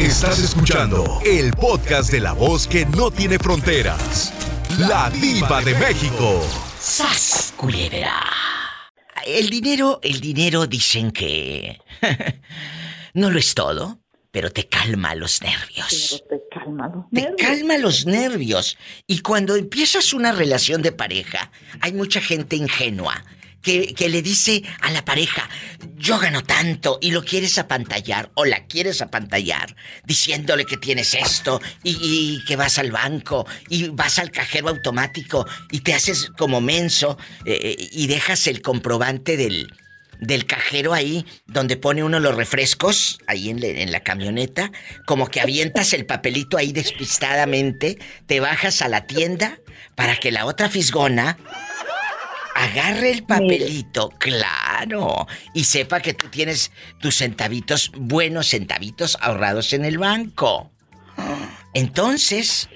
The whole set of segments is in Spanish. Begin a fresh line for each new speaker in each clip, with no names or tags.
Estás escuchando el podcast de la voz que no tiene fronteras. La diva de México.
¡Sas, culebra! El dinero, el dinero dicen que no lo es todo, pero te calma los nervios.
Pero te calma los
Te
nervios.
calma los nervios. Y cuando empiezas una relación de pareja, hay mucha gente ingenua que, que le dice a la pareja, yo gano tanto y lo quieres apantallar o la quieres apantallar diciéndole que tienes esto y, que vas al banco y vas al cajero automático y te haces como menso eh, y dejas el comprobante del, del cajero ahí, donde pone uno los refrescos, ahí en, en la camioneta, como que avientas el papelito ahí despistadamente, te bajas a la tienda para que la otra fisgona agarre el papelito, claro, y sepa que tú tienes tus centavitos, buenos centavitos ahorrados en el banco. Entonces,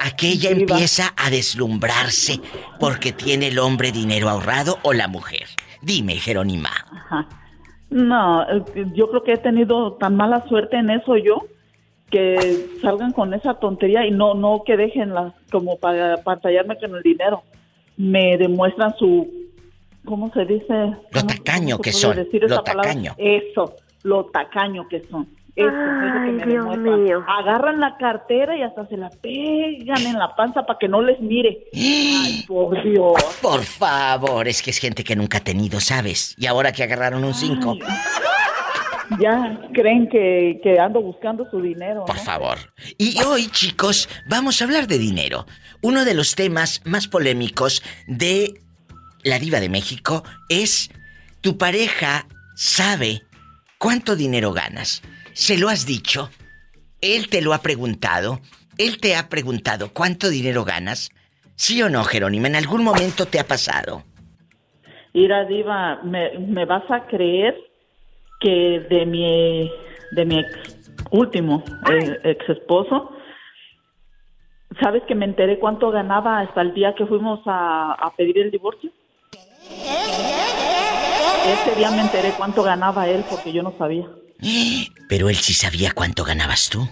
aquella empieza a deslumbrarse porque tiene el hombre dinero ahorrado o la mujer. Dime, Jerónima.
Ajá. No, yo creo que he tenido tan mala suerte en eso yo que salgan con esa tontería y no no que dejen como para pantallarme con el dinero. Me demuestran su ¿cómo se dice?
Lo
¿Cómo-
tacaño que son,
decir
lo
esa palabra?
tacaño.
Eso, lo tacaño que son. Eso, es lo que me
Dios
demuestran.
mío.
Agarran la cartera y hasta se la pegan en la panza para que no les mire. Ay, por Dios.
Por favor, es que es gente que nunca ha tenido, ¿sabes? Y ahora que agarraron un 5,
Ya creen que, que ando buscando su dinero.
por favor. Y hoy, chicos, vamos a hablar de dinero. Uno de los temas más polémicos de la diva de México es tu pareja sabe cuánto dinero ganas. ¿Se lo has dicho? Él te lo ha preguntado. Él te ha preguntado cuánto dinero ganas. ¿Sí o no, Jerónima? ¿En algún momento te ha pasado?
Ira Diva, ¿me, me vas a creer que de mi, de mi ex, último eh, ex esposo, ¿sabes que me enteré cuánto ganaba hasta el día que fuimos a, a pedir el divorcio? Ese día me enteré cuánto ganaba él porque yo no sabía.
Pero él sí sabía cuánto ganabas tú.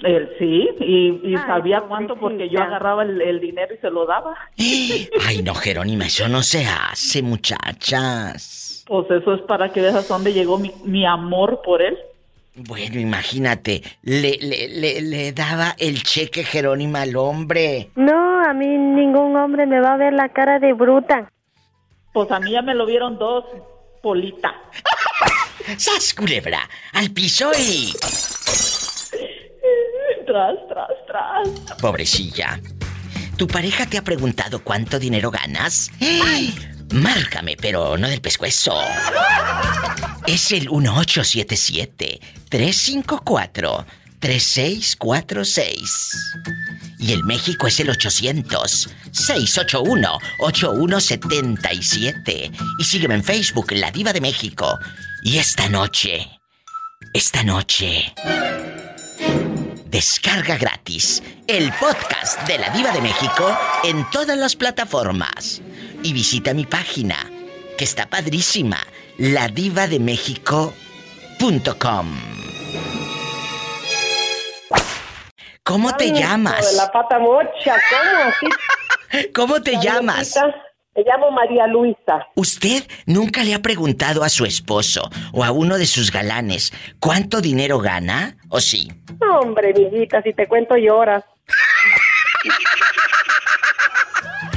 Él sí, y, y
Ay,
sabía cuánto porque yo agarraba el, el dinero y se lo daba.
Ay, no, Jerónima, eso no se hace, muchachas.
Pues eso es para que veas a dónde llegó mi, mi amor por él.
Bueno, imagínate, le, le, le, le daba el cheque Jerónima al hombre.
No, a mí ningún hombre me va a ver la cara de bruta.
Pues a mí ya me lo vieron dos, Polita.
¡Sas, culebra! ¡Al piso y...
Tras, tras, tras.
Pobrecilla. ¿Tu pareja te ha preguntado cuánto dinero ganas? Márcame, pero no del pescuezo. Es el 1877-354-3646. Y el México es el 800-681-8177. Y sígueme en Facebook, La Diva de México. Y esta noche, esta noche, Descarga gratis el podcast de La Diva de México en todas las plataformas. Y visita mi página, que está padrísima, ladivademéxico.com. ¿Cómo te
Ay,
llamas?
De la pata mocha, ¿cómo así?
¿Cómo te llamas?
Me llamo María Luisa.
¿Usted nunca le ha preguntado a su esposo o a uno de sus galanes cuánto dinero gana? ¿O sí?
Hombre, mijita, si te cuento lloras.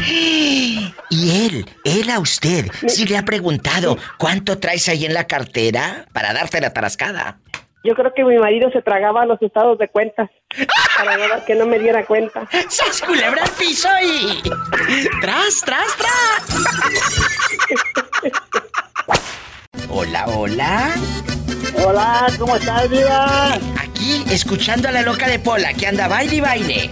Y él, él a usted, si le ha preguntado cuánto traes ahí en la cartera para darte la tarascada.
Yo creo que mi marido se tragaba los estados de cuentas para no que no me diera cuenta.
¡Sas culebra al piso y... ¡Tras, tras, tras! Hola, hola.
Hola, ¿cómo estás, Diva?
Aquí, escuchando a la loca de Pola, que anda baile y baile.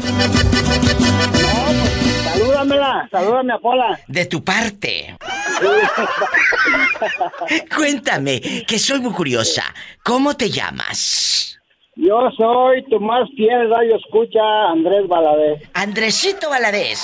Salúdamela, salúdame a Pola.
De tu parte. Cuéntame, que soy muy curiosa. ¿Cómo te llamas?
Yo soy tu más fiel radio escucha, Andrés Valadez.
Andresito Valadez.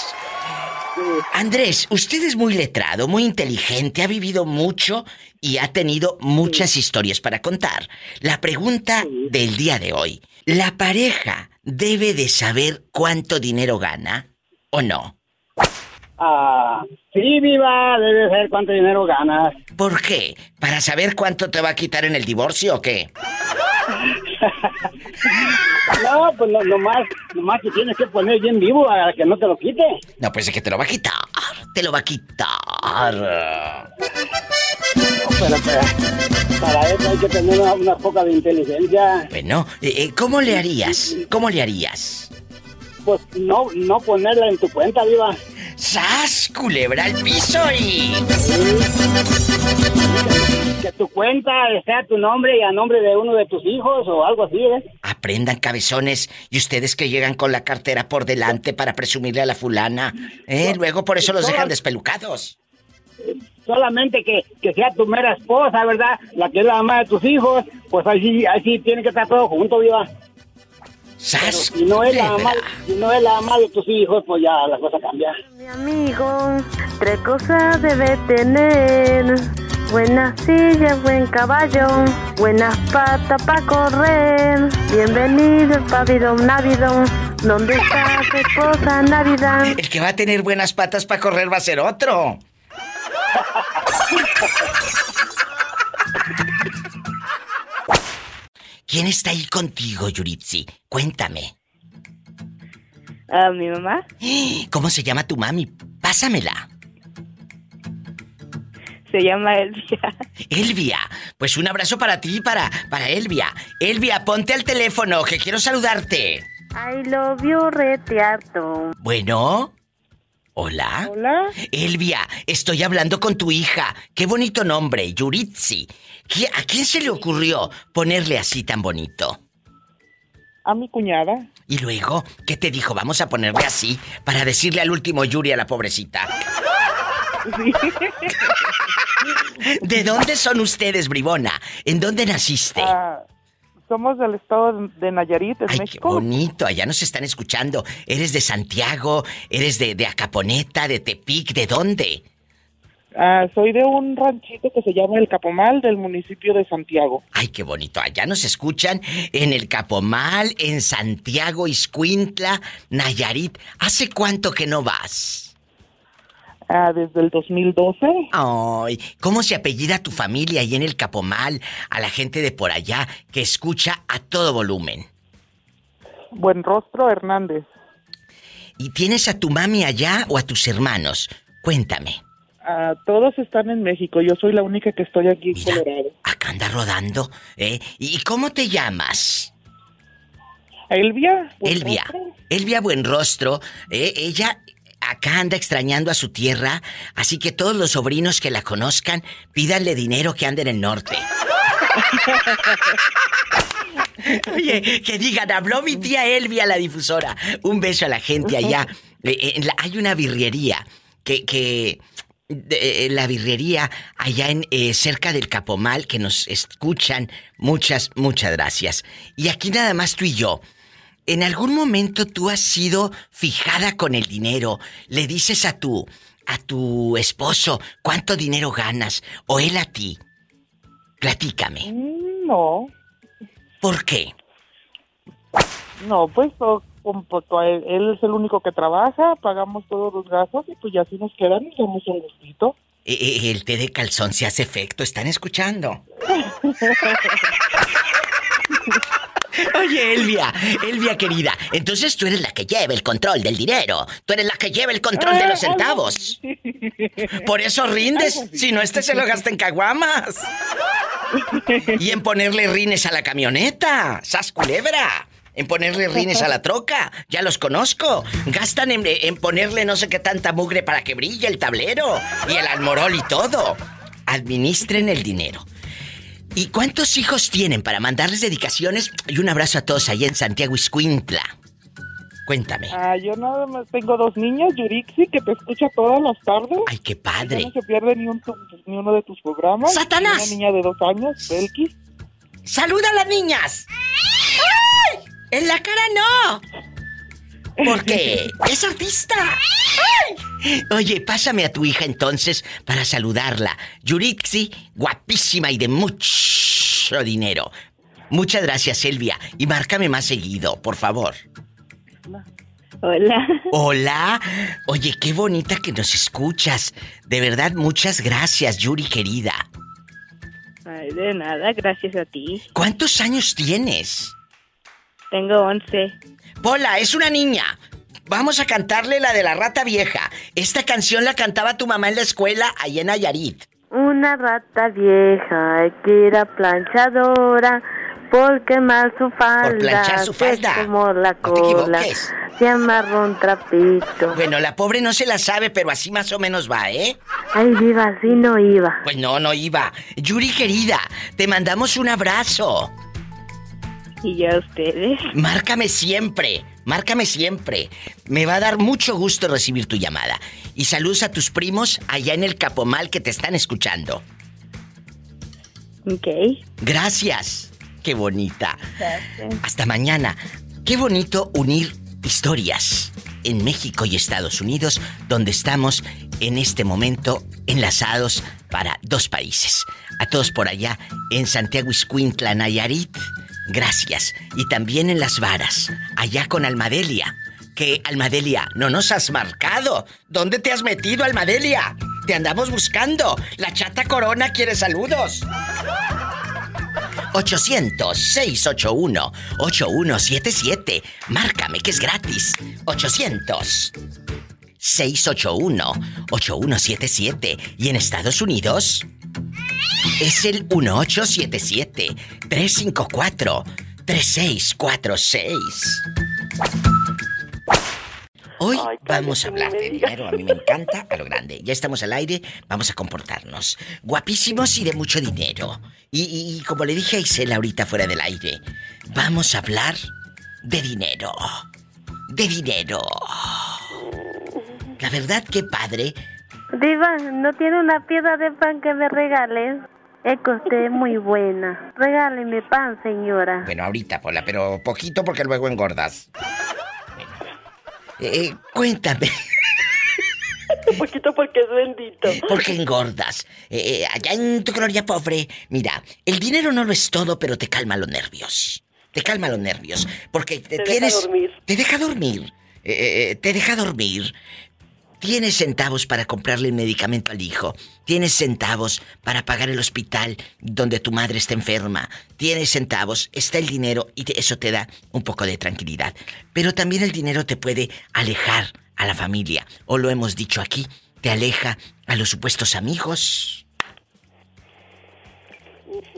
Andrés, usted es muy letrado, muy inteligente, ha vivido mucho y ha tenido muchas historias para contar. La pregunta del día de hoy, ¿la pareja debe de saber cuánto dinero gana o no?
Ah, sí, viva, debe saber cuánto dinero ganas.
¿Por qué? ¿Para saber cuánto te va a quitar en el divorcio o qué?
no, pues no, nomás, nomás que tienes que poner bien vivo a que no te lo quite.
No, pues es que te lo va a quitar. Te lo va a quitar.
pero, para eso hay que tener una, poca de inteligencia.
Bueno, eh, eh, ¿cómo le harías? ¿Cómo le harías?
Pues no, no ponerla en tu cuenta, viva.
¡Sas! Culebra al piso y.
Que tu cuenta sea tu nombre y a nombre de uno de tus hijos o algo así, ¿eh?
Aprendan, cabezones. Y ustedes que llegan con la cartera por delante para presumirle a la fulana. ¿Eh? Luego por eso los dejan despelucados.
Solamente que, que sea tu mera esposa, ¿verdad? La que es la mamá de tus hijos. Pues así, así tiene que estar todo junto, viva.
¡Sas!
Si no, es la mamá, si no es la mamá de tus hijos, pues ya la cosa cambia.
Mi amigo, tres cosas debe tener. Buena silla, buen caballo, buenas patas para correr. Bienvenido al pabellón Navidón, ¿dónde está tu esposa Navidad?
El que va a tener buenas patas para correr va a ser otro. ¿Quién está ahí contigo, Yuritsi? Cuéntame.
¿A mi mamá?
¿Cómo se llama tu mami? Pásamela.
Se llama Elvia.
Elvia, pues un abrazo para ti y para, para Elvia. Elvia, ponte al teléfono, que quiero saludarte.
I love you, retearto.
Bueno. Hola.
Hola.
Elvia, estoy hablando con tu hija. Qué bonito nombre, Yuritsi. ¿A quién se le ocurrió ponerle así tan bonito?
A mi cuñada.
Y luego, ¿qué te dijo? Vamos a ponerle así para decirle al último Yuri a la pobrecita. ¿De dónde son ustedes, Bribona? ¿En dónde naciste?
Ah, somos del estado de Nayarit, en
Ay,
México.
qué bonito, allá nos están escuchando. ¿Eres de Santiago? ¿Eres de, de Acaponeta, de Tepic? ¿De dónde?
Ah, soy de un ranchito que se llama El Capomal del municipio de Santiago.
Ay, qué bonito. Allá nos escuchan en El Capomal, en Santiago, Iscuintla, Nayarit. ¿Hace cuánto que no vas?
Ah, desde el 2012.
Ay, ¿cómo se apellida tu familia ahí en El Capomal? A la gente de por allá que escucha a todo volumen.
Buen rostro Hernández.
¿Y tienes a tu mami allá o a tus hermanos? Cuéntame.
Ah, todos están en México, yo soy la única que estoy aquí en
Mira,
Colorado.
acá anda rodando, ¿eh? ¿Y cómo te llamas?
Elvia.
Elvia.
rostro.
Elvia Buenrostro, ¿eh? Ella acá anda extrañando a su tierra, así que todos los sobrinos que la conozcan, pídanle dinero que ande en el norte. Oye, que digan, habló mi tía Elvia, la difusora. Un beso a la gente allá. Eh, eh, en la- hay una birrería que, que de- eh, la birrería allá en eh, cerca del Capomal que nos escuchan. Muchas, muchas gracias. Y aquí nada más tú y yo. ¿En algún momento tú has sido fijada con el dinero? ¿Le dices a tu a tu esposo cuánto dinero ganas o él a ti? Platícame.
Mm, No,
¿Por qué?
no, pues pues, él, él es el único que trabaja, pagamos todos los gastos y pues ya si nos quedan nos damos un gustito.
Eh, eh, el té de calzón se hace efecto, ¿están escuchando? Oye, Elvia, Elvia querida, entonces tú eres la que lleva el control del dinero. Tú eres la que lleva el control de los centavos. Por eso rindes, si no este se lo gasta en caguamas. Y en ponerle rines a la camioneta, sas culebra. En ponerle rines a la troca, ya los conozco. Gastan en, en ponerle no sé qué tanta mugre para que brille el tablero y el almorol y todo. Administren el dinero. ¿Y cuántos hijos tienen para mandarles dedicaciones? Y un abrazo a todos allá en Santiago Iscuintla. Cuéntame.
Ah, yo nada más tengo dos niños, Yurixi, que te escucha todas las tardes.
Ay, qué padre.
no se pierde ni, un, ni uno de tus programas.
¡Satanás!
Y Una niña de dos años, Belkis.
¡Saluda a las niñas! ¡Ay! ¡En la cara no! Porque es artista. Oye, pásame a tu hija entonces para saludarla. Yurixi, guapísima y de mucho dinero. Muchas gracias, Silvia. Y márcame más seguido, por favor.
Hola.
Hola. Oye, qué bonita que nos escuchas. De verdad, muchas gracias, Yuri querida.
Ay, de nada, gracias a ti.
¿Cuántos años tienes?
Tengo 11.
Pola, es una niña. Vamos a cantarle la de la rata vieja. Esta canción la cantaba tu mamá en la escuela allá en Nayarit.
Una rata vieja que era planchadora por quemar su falda.
Por planchar su falda.
quemó la
No te
cola.
equivoques.
Se amarró un trapito.
Bueno, la pobre no se la sabe, pero así más o menos va, ¿eh?
Ay, viva, así no iba.
Pues no, no iba. Yuri querida, te mandamos un abrazo.
Y ya ustedes.
Márcame siempre, márcame siempre. Me va a dar mucho gusto recibir tu llamada. Y saludos a tus primos allá en el Capomal que te están escuchando.
Ok.
Gracias. Qué bonita.
Gracias.
Hasta mañana. Qué bonito unir historias en México y Estados Unidos, donde estamos en este momento enlazados para dos países. A todos por allá en Santiago Iscuintla, Nayarit. Gracias. Y también en Las Varas, allá con Almadelia. Que Almadelia, no nos has marcado. ¿Dónde te has metido, Almadelia? Te andamos buscando. La chata Corona quiere saludos. 800-681-8177. Márcame que es gratis. 800-681-8177. Y en Estados Unidos es el 1877-354-3646. Hoy
Ay,
vamos a hablar de dinero, a mí me encanta a lo grande. Ya estamos al aire, vamos a comportarnos. Guapísimos y de mucho dinero. Y, y- y como le dije a Isela ahorita fuera del aire, vamos a hablar de dinero. De dinero. La verdad que padre,
Diva, ¿no tiene una piedra de pan que me regales? Es que usted es muy buena. Regáleme pan, señora.
bueno, ahorita, Pola, pero poquito porque luego engordas. Bueno. Eh, cuéntame,
Un poquito porque es bendito.
¿por qué engordas? Eh, eh, allá en tu gloria pobre, mira, el dinero no lo es todo, pero te calma los nervios. Te calma los nervios. Porque te,
Te deja
tienes.
dormir.
Te deja dormir. Eh, eh, te deja dormir. Tienes centavos para comprarle el medicamento al hijo. Tienes centavos para pagar el hospital donde tu madre está enferma. Tienes centavos, está el dinero y eso te da un poco de tranquilidad. Pero también el dinero te puede alejar a la familia. O lo hemos dicho aquí, te aleja a los supuestos amigos.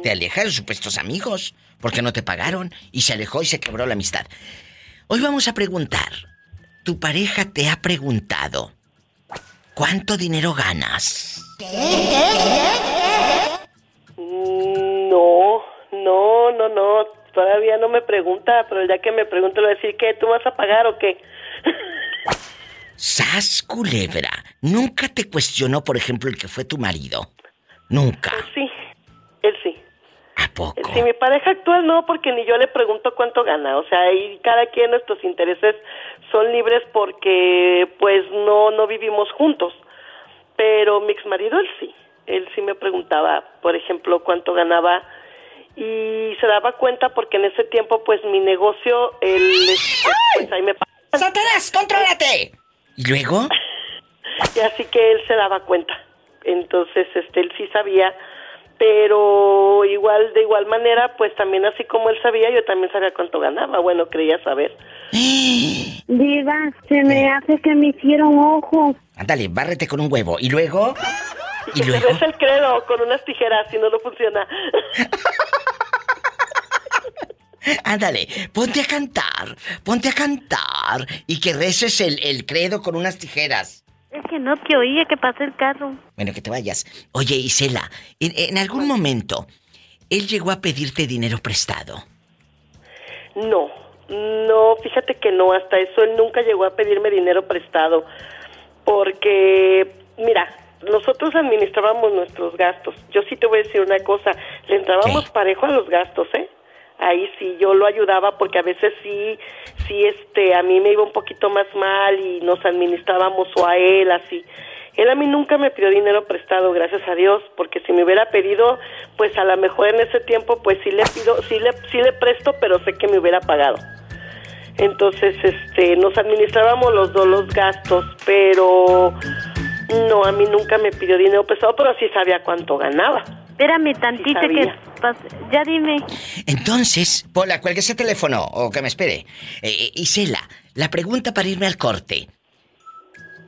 Te aleja a los supuestos amigos porque no te pagaron y se alejó y se quebró la amistad. Hoy vamos a preguntar, ¿tu pareja te ha preguntado cuánto dinero ganas?
No, no, no, no. Todavía no me pregunta, pero ya que me pregunta le voy a decir que tú vas a pagar o qué.
Sas culebra, nunca te cuestionó, por ejemplo, el que fue tu marido. Nunca.
sí, él sí.
¿A poco?
Sí, mi pareja actual no, porque ni yo le pregunto cuánto gana. O sea, ahí cada quien nuestros intereses son libres porque pues no no vivimos juntos. Pero mi ex marido él sí. Él sí me preguntaba, por ejemplo, cuánto ganaba y se daba cuenta porque en ese tiempo pues mi negocio él pues ahí me.
¡Satanás, contrólate! ¿Y luego?
Y así que él se daba cuenta. Entonces, este, él sí sabía, pero igual, de igual manera, pues también así como él sabía, yo también sabía cuánto ganaba. Bueno, creía saber.
Diva, se me hace que me hicieron ojos.
Ándale, bárrete con un huevo. ¿Y luego?
Y
¿Y
que
luego?
el credo con unas tijeras si no lo funciona.
Ándale, ponte a cantar, ponte a cantar y que reces el, el credo con unas tijeras.
Es que no te oía que pasé el carro.
Bueno, que te vayas. Oye, Isela, en, en algún momento, él llegó a pedirte dinero prestado.
No, no, fíjate que no, hasta eso él nunca llegó a pedirme dinero prestado, porque, mira, nosotros administrábamos nuestros gastos. Yo sí te voy a decir una cosa, le entrábamos parejo a los gastos, ¿eh? Ahí sí yo lo ayudaba porque a veces sí sí este a mí me iba un poquito más mal y nos administrábamos o a él así. Él a mí nunca me pidió dinero prestado gracias a Dios porque si me hubiera pedido pues a lo mejor en ese tiempo pues sí le pido sí le sí le presto pero sé que me hubiera pagado. Entonces este nos administrábamos los dos los gastos pero no a mí nunca me pidió dinero prestado pero sí sabía cuánto ganaba
Espérame tantito
Sí
que... Ya dime.
Entonces, Pola, cuelgue ese teléfono o que me espere. Eh, eh, Isela, la pregunta para irme al corte.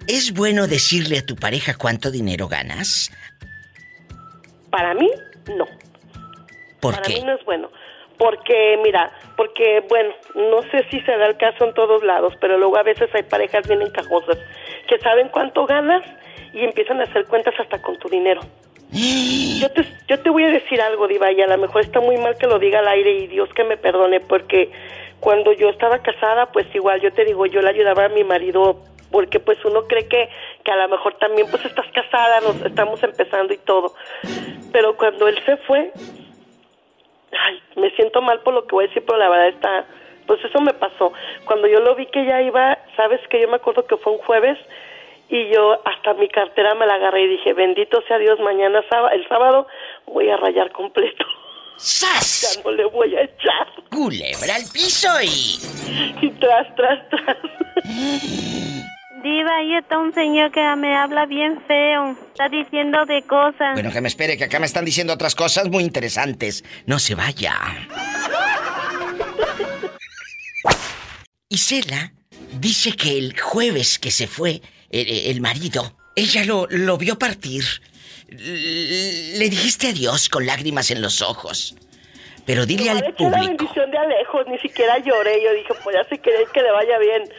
¿Es bueno decirle a tu pareja cuánto dinero ganas?
para mí no
¿Por
para
qué?
mí no es bueno. Porque, mira, porque, bueno, no sé si se da el caso en todos lados, pero luego a veces hay parejas bien encajosas que saben cuánto ganas y empiezan a hacer cuentas hasta con tu dinero. Yo te, yo te voy a decir algo, Diva, y a lo mejor está muy mal que lo diga al aire y Dios que me perdone, porque cuando yo estaba casada, pues igual, yo te digo, yo le ayudaba a mi marido, porque pues uno cree que, que a lo mejor también pues estás casada, nos estamos empezando y todo. Pero cuando él se fue, ay, me siento mal por lo que voy a decir, pero la verdad está, pues eso me pasó. Cuando yo lo vi que ya iba, sabes que yo me acuerdo que fue un jueves y yo hasta mi cartera me la agarré y dije, bendito sea Dios, mañana sábado, el sábado voy a rayar completo.
¡Sas!
Ya no le voy a echar.
Culebra al piso y...
Y tras, tras, tras.
Diva, ahí está un señor que me habla bien feo. Está diciendo de cosas.
Bueno, que me espere, que acá me están diciendo otras cosas muy interesantes. No se vaya. Isela dice que el jueves que se fue el, el marido, ella lo, lo vio partir. Le dijiste adiós con lágrimas en los ojos. Pero dile
Le
al público.
bendición de Alejos, ni siquiera lloré. Yo dije, pues ya se quiere que le vaya bien.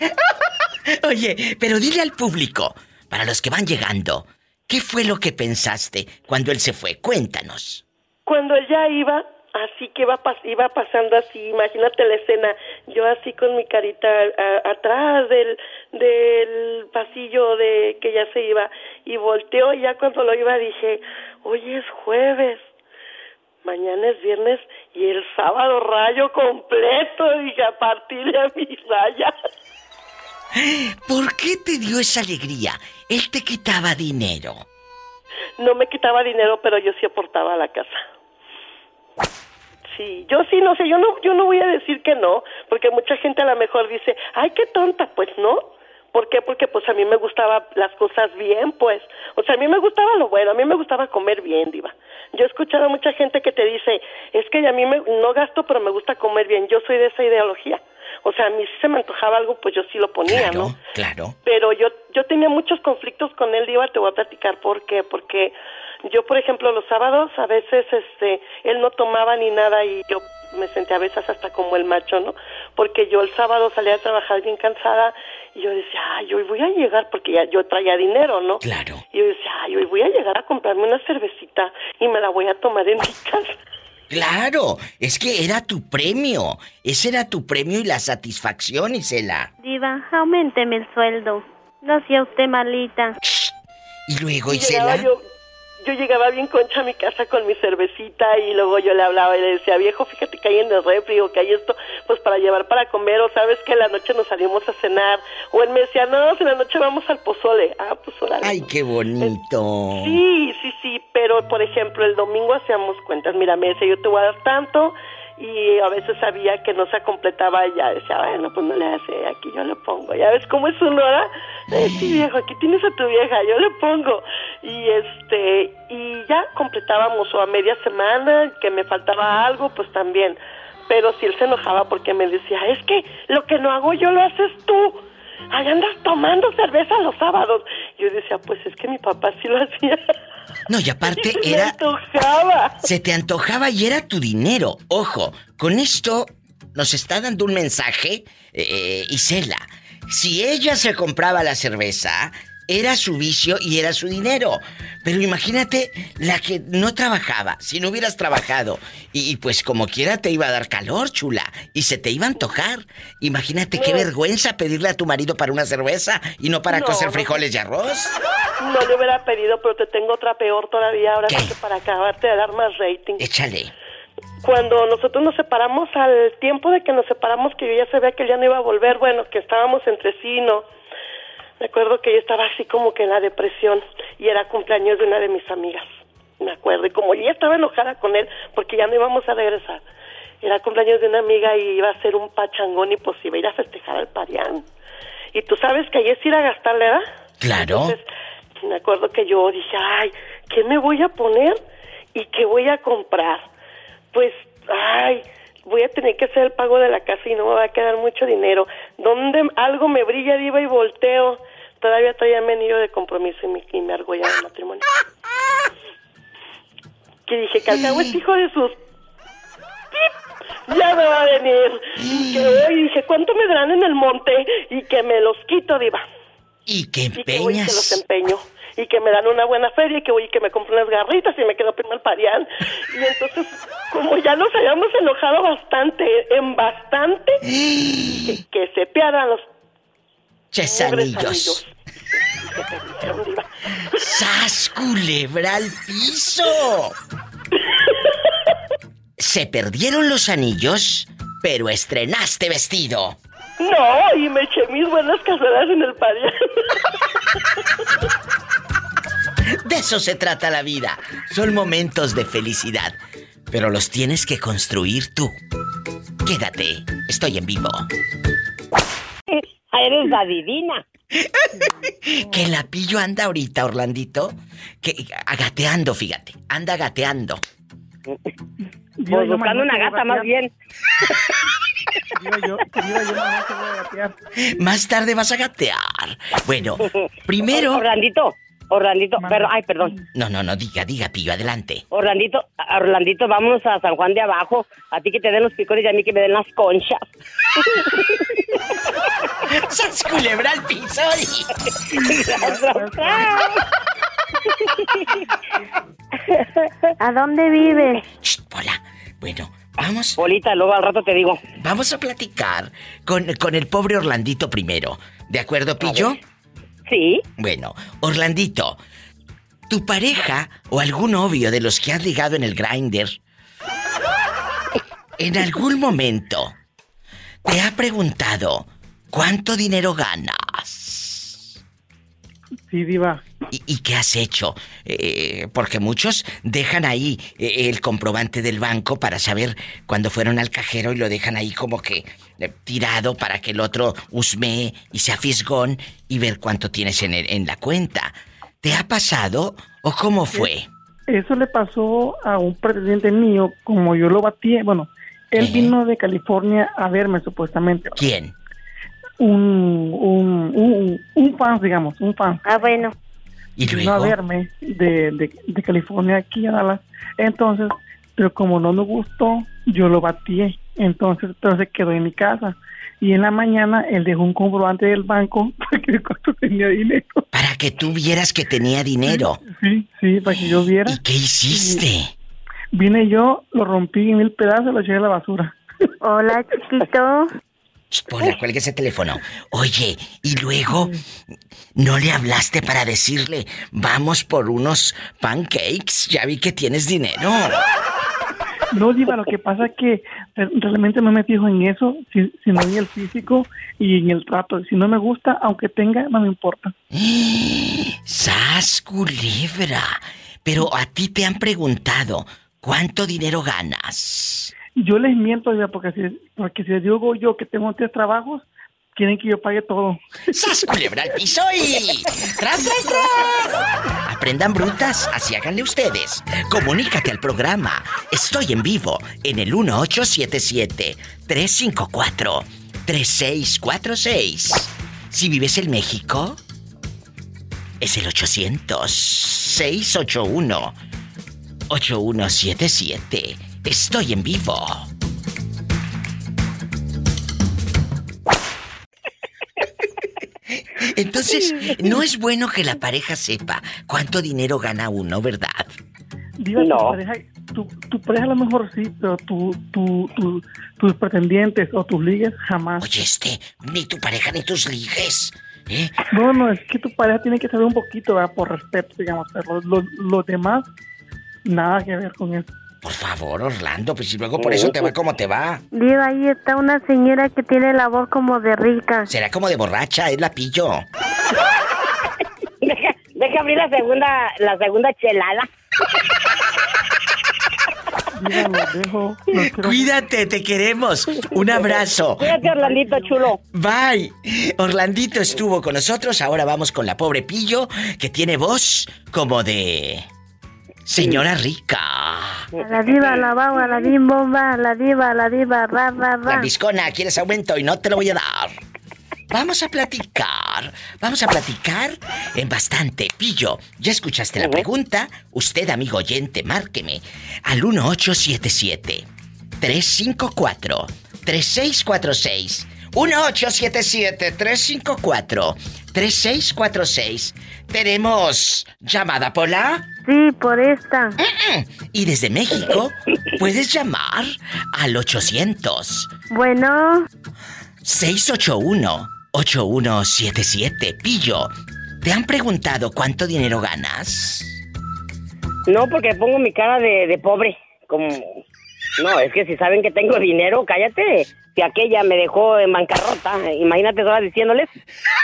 Oye, pero dile al público, para los que van llegando, ¿qué fue lo que pensaste cuando él se fue? Cuéntanos.
Cuando él ya iba, así que iba, pas- iba pasando así, imagínate la escena, yo así con mi carita a- atrás del, del pasillo de que ya se iba, y volteó y ya cuando lo iba dije, hoy es jueves, mañana es viernes y el sábado rayo completo, dije, a partir de mi raya.
¿Por qué te dio esa alegría? Él te quitaba dinero.
No me quitaba dinero, pero yo sí aportaba a la casa. Sí, yo sí, no sé, yo no, yo no voy a decir que no, porque mucha gente a lo mejor dice, ay, qué tonta, pues no. ¿Por qué? Porque pues a mí me gustaba las cosas bien, pues. O sea, a mí me gustaba lo bueno, a mí me gustaba comer bien, diva. Yo he escuchado a mucha gente que te dice, es que a mí me, no gasto, pero me gusta comer bien. Yo soy de esa ideología. O sea, a mí si se me antojaba algo, pues yo sí lo ponía,
Claro,
¿no?
claro.
pero yo yo tenía muchos conflictos con él, Diva, te voy a platicar por qué, porque yo, por ejemplo, los sábados a veces este él no tomaba ni nada y yo me sentía a veces hasta como el macho, ¿no? Porque yo el sábado salía a trabajar bien cansada y yo decía, ay, hoy voy a llegar porque ya yo traía dinero, ¿no?
Claro.
Y yo decía, ay, hoy voy a llegar a comprarme una cervecita y me la voy a tomar en mi casa.
Claro, es que era tu premio. Ese era tu premio y la satisfacción, Isela.
Diva, aumenteme el sueldo. No sea usted malita.
Y luego,
Y
Isela.
yo, yo llegaba bien concha a mi casa con mi cervecita y luego yo le hablaba y le decía, viejo, fíjate que hay en el refri o que hay esto, pues para llevar para comer o sabes que en la noche nos salimos a cenar. O él me decía, no, en la noche vamos al pozole. Ah, pues órale.
Ay, qué bonito.
Sí, sí, sí, pero por ejemplo el domingo hacíamos cuentas, mira, me decía yo te voy a dar tanto y a veces sabía que no se completaba y ya decía, bueno, pues no le hace, aquí yo le pongo, ya ves cómo es una hora, eh, sí viejo, aquí tienes a tu vieja, yo le pongo y este, y ya completábamos o a media semana que me faltaba algo, pues también, pero si él se enojaba porque me decía, es que lo que no hago yo lo haces tú. Ay, andas tomando cerveza los sábados. Yo decía, pues es que mi papá sí lo hacía.
No, y aparte
Se me
era.
antojaba.
Se te antojaba y era tu dinero. Ojo, con esto nos está dando un mensaje eh, Isela. Si ella se compraba la cerveza, era su vicio y era su dinero. Pero imagínate la que no trabajaba, si no hubieras trabajado. Y, y pues como quiera te iba a dar calor, chula. Y se te iba a antojar. Imagínate qué vergüenza pedirle a tu marido para una cerveza y no para
No,
cocer
no.
frijoles y arroz.
No le hubiera pedido, pero te tengo otra peor todavía ahora que para acabarte de dar más rating.
Échale.
cuando nosotros nos separamos, al tiempo de que nos separamos, que yo ya sabía que él ya no iba a volver, bueno, que estábamos entre sí, ¿no? Me acuerdo que yo estaba así como que en la depresión y era cumpleaños de una de mis amigas. Me acuerdo. Y como yo ya estaba enojada con él porque ya no íbamos a regresar, era cumpleaños de una amiga y iba a ser un pachangón y pues iba a ir a festejar al parián. Y tú sabes que ahí es ir a gastarle, ¿verdad?
Claro.
Entonces, me acuerdo que yo dije, ay, ¿qué me voy a poner y qué voy a comprar? Pues, ay, voy a tener que hacer el pago de la casa y no me va a quedar mucho dinero. ¿Dónde algo me brilla arriba y volteo? Todavía traía mi anillo de compromiso y me, y argolla de matrimonio. Que dije, cabo es hijo de sus... Ya me va a venir. Y que hoy dije, ¿cuánto me darán en el monte? Y que me los quito, diva.
Y que
Y que voy y que los
empeñas.
empeño. Y que me dan una buena feria y que voy y que me compro unas garritas y me quedo primo al parián. Y entonces, como ya nos habíamos enojado bastante, en bastante, que, que se pierdan los pobres
Chesanillos.
anillos. Diva.
¡Sas, culebra al piso! Se perdieron los anillos, pero estrenaste vestido.
No, y me eché mis buenas caseras en el parián.
De eso se trata la vida. Son momentos de felicidad, pero los tienes que construir tú. Quédate, estoy en vivo.
Eres la divina.
Que la pillo anda ahorita, Orlandito, que agateando, fíjate, anda gateando.
Pues buscando una gata más bien.
Yo, yo.
Más tarde vas a gatear. Bueno, primero.
Orlandito, Orlandito, pero, ay, perdón.
No, no, no, diga, diga, pillo, adelante.
Orlandito, Orlandito, vámonos a San Juan de Abajo. A ti que te den los picones y a mí que me den las conchas.
¡Sas culebra al piso!
¿A dónde vive?
Pola. Bueno, vamos.
Polita, luego al rato te digo.
Vamos a platicar con, con el pobre Orlandito primero. ¿De acuerdo, Pillo?
Sí.
Bueno, Orlandito, tu pareja o algún novio de los que has ligado en el grinder, en algún momento te ha preguntado cuánto dinero ganas
Sí, diva.
y, y qué has hecho. Eh, porque muchos dejan ahí eh, el comprobante del banco para saber cuándo fueron al cajero y lo dejan ahí como que tirado para que el otro husmee y sea fisgón y ver cuánto tienes en, el- en la cuenta. ¿Te ha pasado o cómo fue?
Eso le pasó a un pretendiente mío, como yo lo batí. Bueno, él vino de California a verme supuestamente.
¿Quién?
Un, un, un, un fan, digamos, un fan.
Ah, bueno.
¿Y
Vino a
luego?
verme de, de, de California aquí a Dallas. Entonces, pero como no me gustó, yo lo batí. Entonces, se quedó en mi casa. Y en la mañana él dejó un comprobante del banco para que cuánto tenía dinero.
Para que tú vieras que tenía dinero.
Sí, sí, para que yo viera.
¿Y qué hiciste?
Vine yo, lo rompí en mil pedazos y lo eché a la basura.
Hola, chiquito.
Ch, Pola, cuelga ese teléfono. Oye, y luego, ¿no le hablaste para decirle, vamos por unos pancakes? Ya vi que tienes dinero.
No, Diva, lo que pasa es que re- realmente no me fijo en eso, si- sino en el físico y en el trato. Si no me gusta, aunque tenga, no me importa.
¡Sas, culebra! Pero a ti te han preguntado, ¿cuánto dinero ganas?
Yo les miento, Diva, porque si, porque si les digo yo que tengo tres trabajos, quieren que yo pague todo.
¡Sas, culebra al piso y... ¡Tras, tras, tras! Aprendan brutas, así háganle ustedes. Comunícate al programa. Estoy en vivo en el 1877-354-3646. Si vives en México, es el 800-681-8177. Estoy en vivo. Entonces, no es bueno que la pareja sepa cuánto dinero gana uno, ¿verdad?
Diva,
No.
tu, pareja, tu, tu pareja a lo mejor sí, pero tu, tu, tu- tus pretendientes o tus ligues jamás.
Oye, este, ni tu pareja ni tus ligues. ¿eh?
No, no, es que tu pareja tiene que saber un poquito, ¿verdad? Por respeto, digamos, pero los, los demás, nada que ver con eso.
Por favor, Orlando, pues si luego por eso te va como te va.
Diva, ahí está una señora que tiene la voz como de rica.
Será como de borracha, es la pillo.
Deja, deja abrir la segunda, la segunda chelada.
Dejo. Quiero
Cuídate, te queremos. Un abrazo.
Cuídate, Orlandito chulo.
Bye. Orlandito estuvo con nosotros, ahora vamos con la pobre pillo que tiene voz como de señora rica.
A la diva, la baba, la bim bomba, la diva, la diva, ra, ra, ra.
Lambiscona, ¿quieres aumento? Y no te lo voy a dar. Vamos a platicar. Vamos a platicar en bastante. Pillo, ya escuchaste la pregunta. Usted, amigo oyente, márqueme al 1877 354 3646. 1877 354 3646. Tenemos llamada Pola.
Sí, por esta.
Y desde México puedes llamar al 800
Bueno,
681-8177. Pillo, ¿te han preguntado cuánto dinero ganas?
No, porque pongo mi cara de, de pobre. Como... No, es que si saben que tengo dinero, cállate. Si aquella me dejó en bancarrota, imagínate ahora diciéndoles.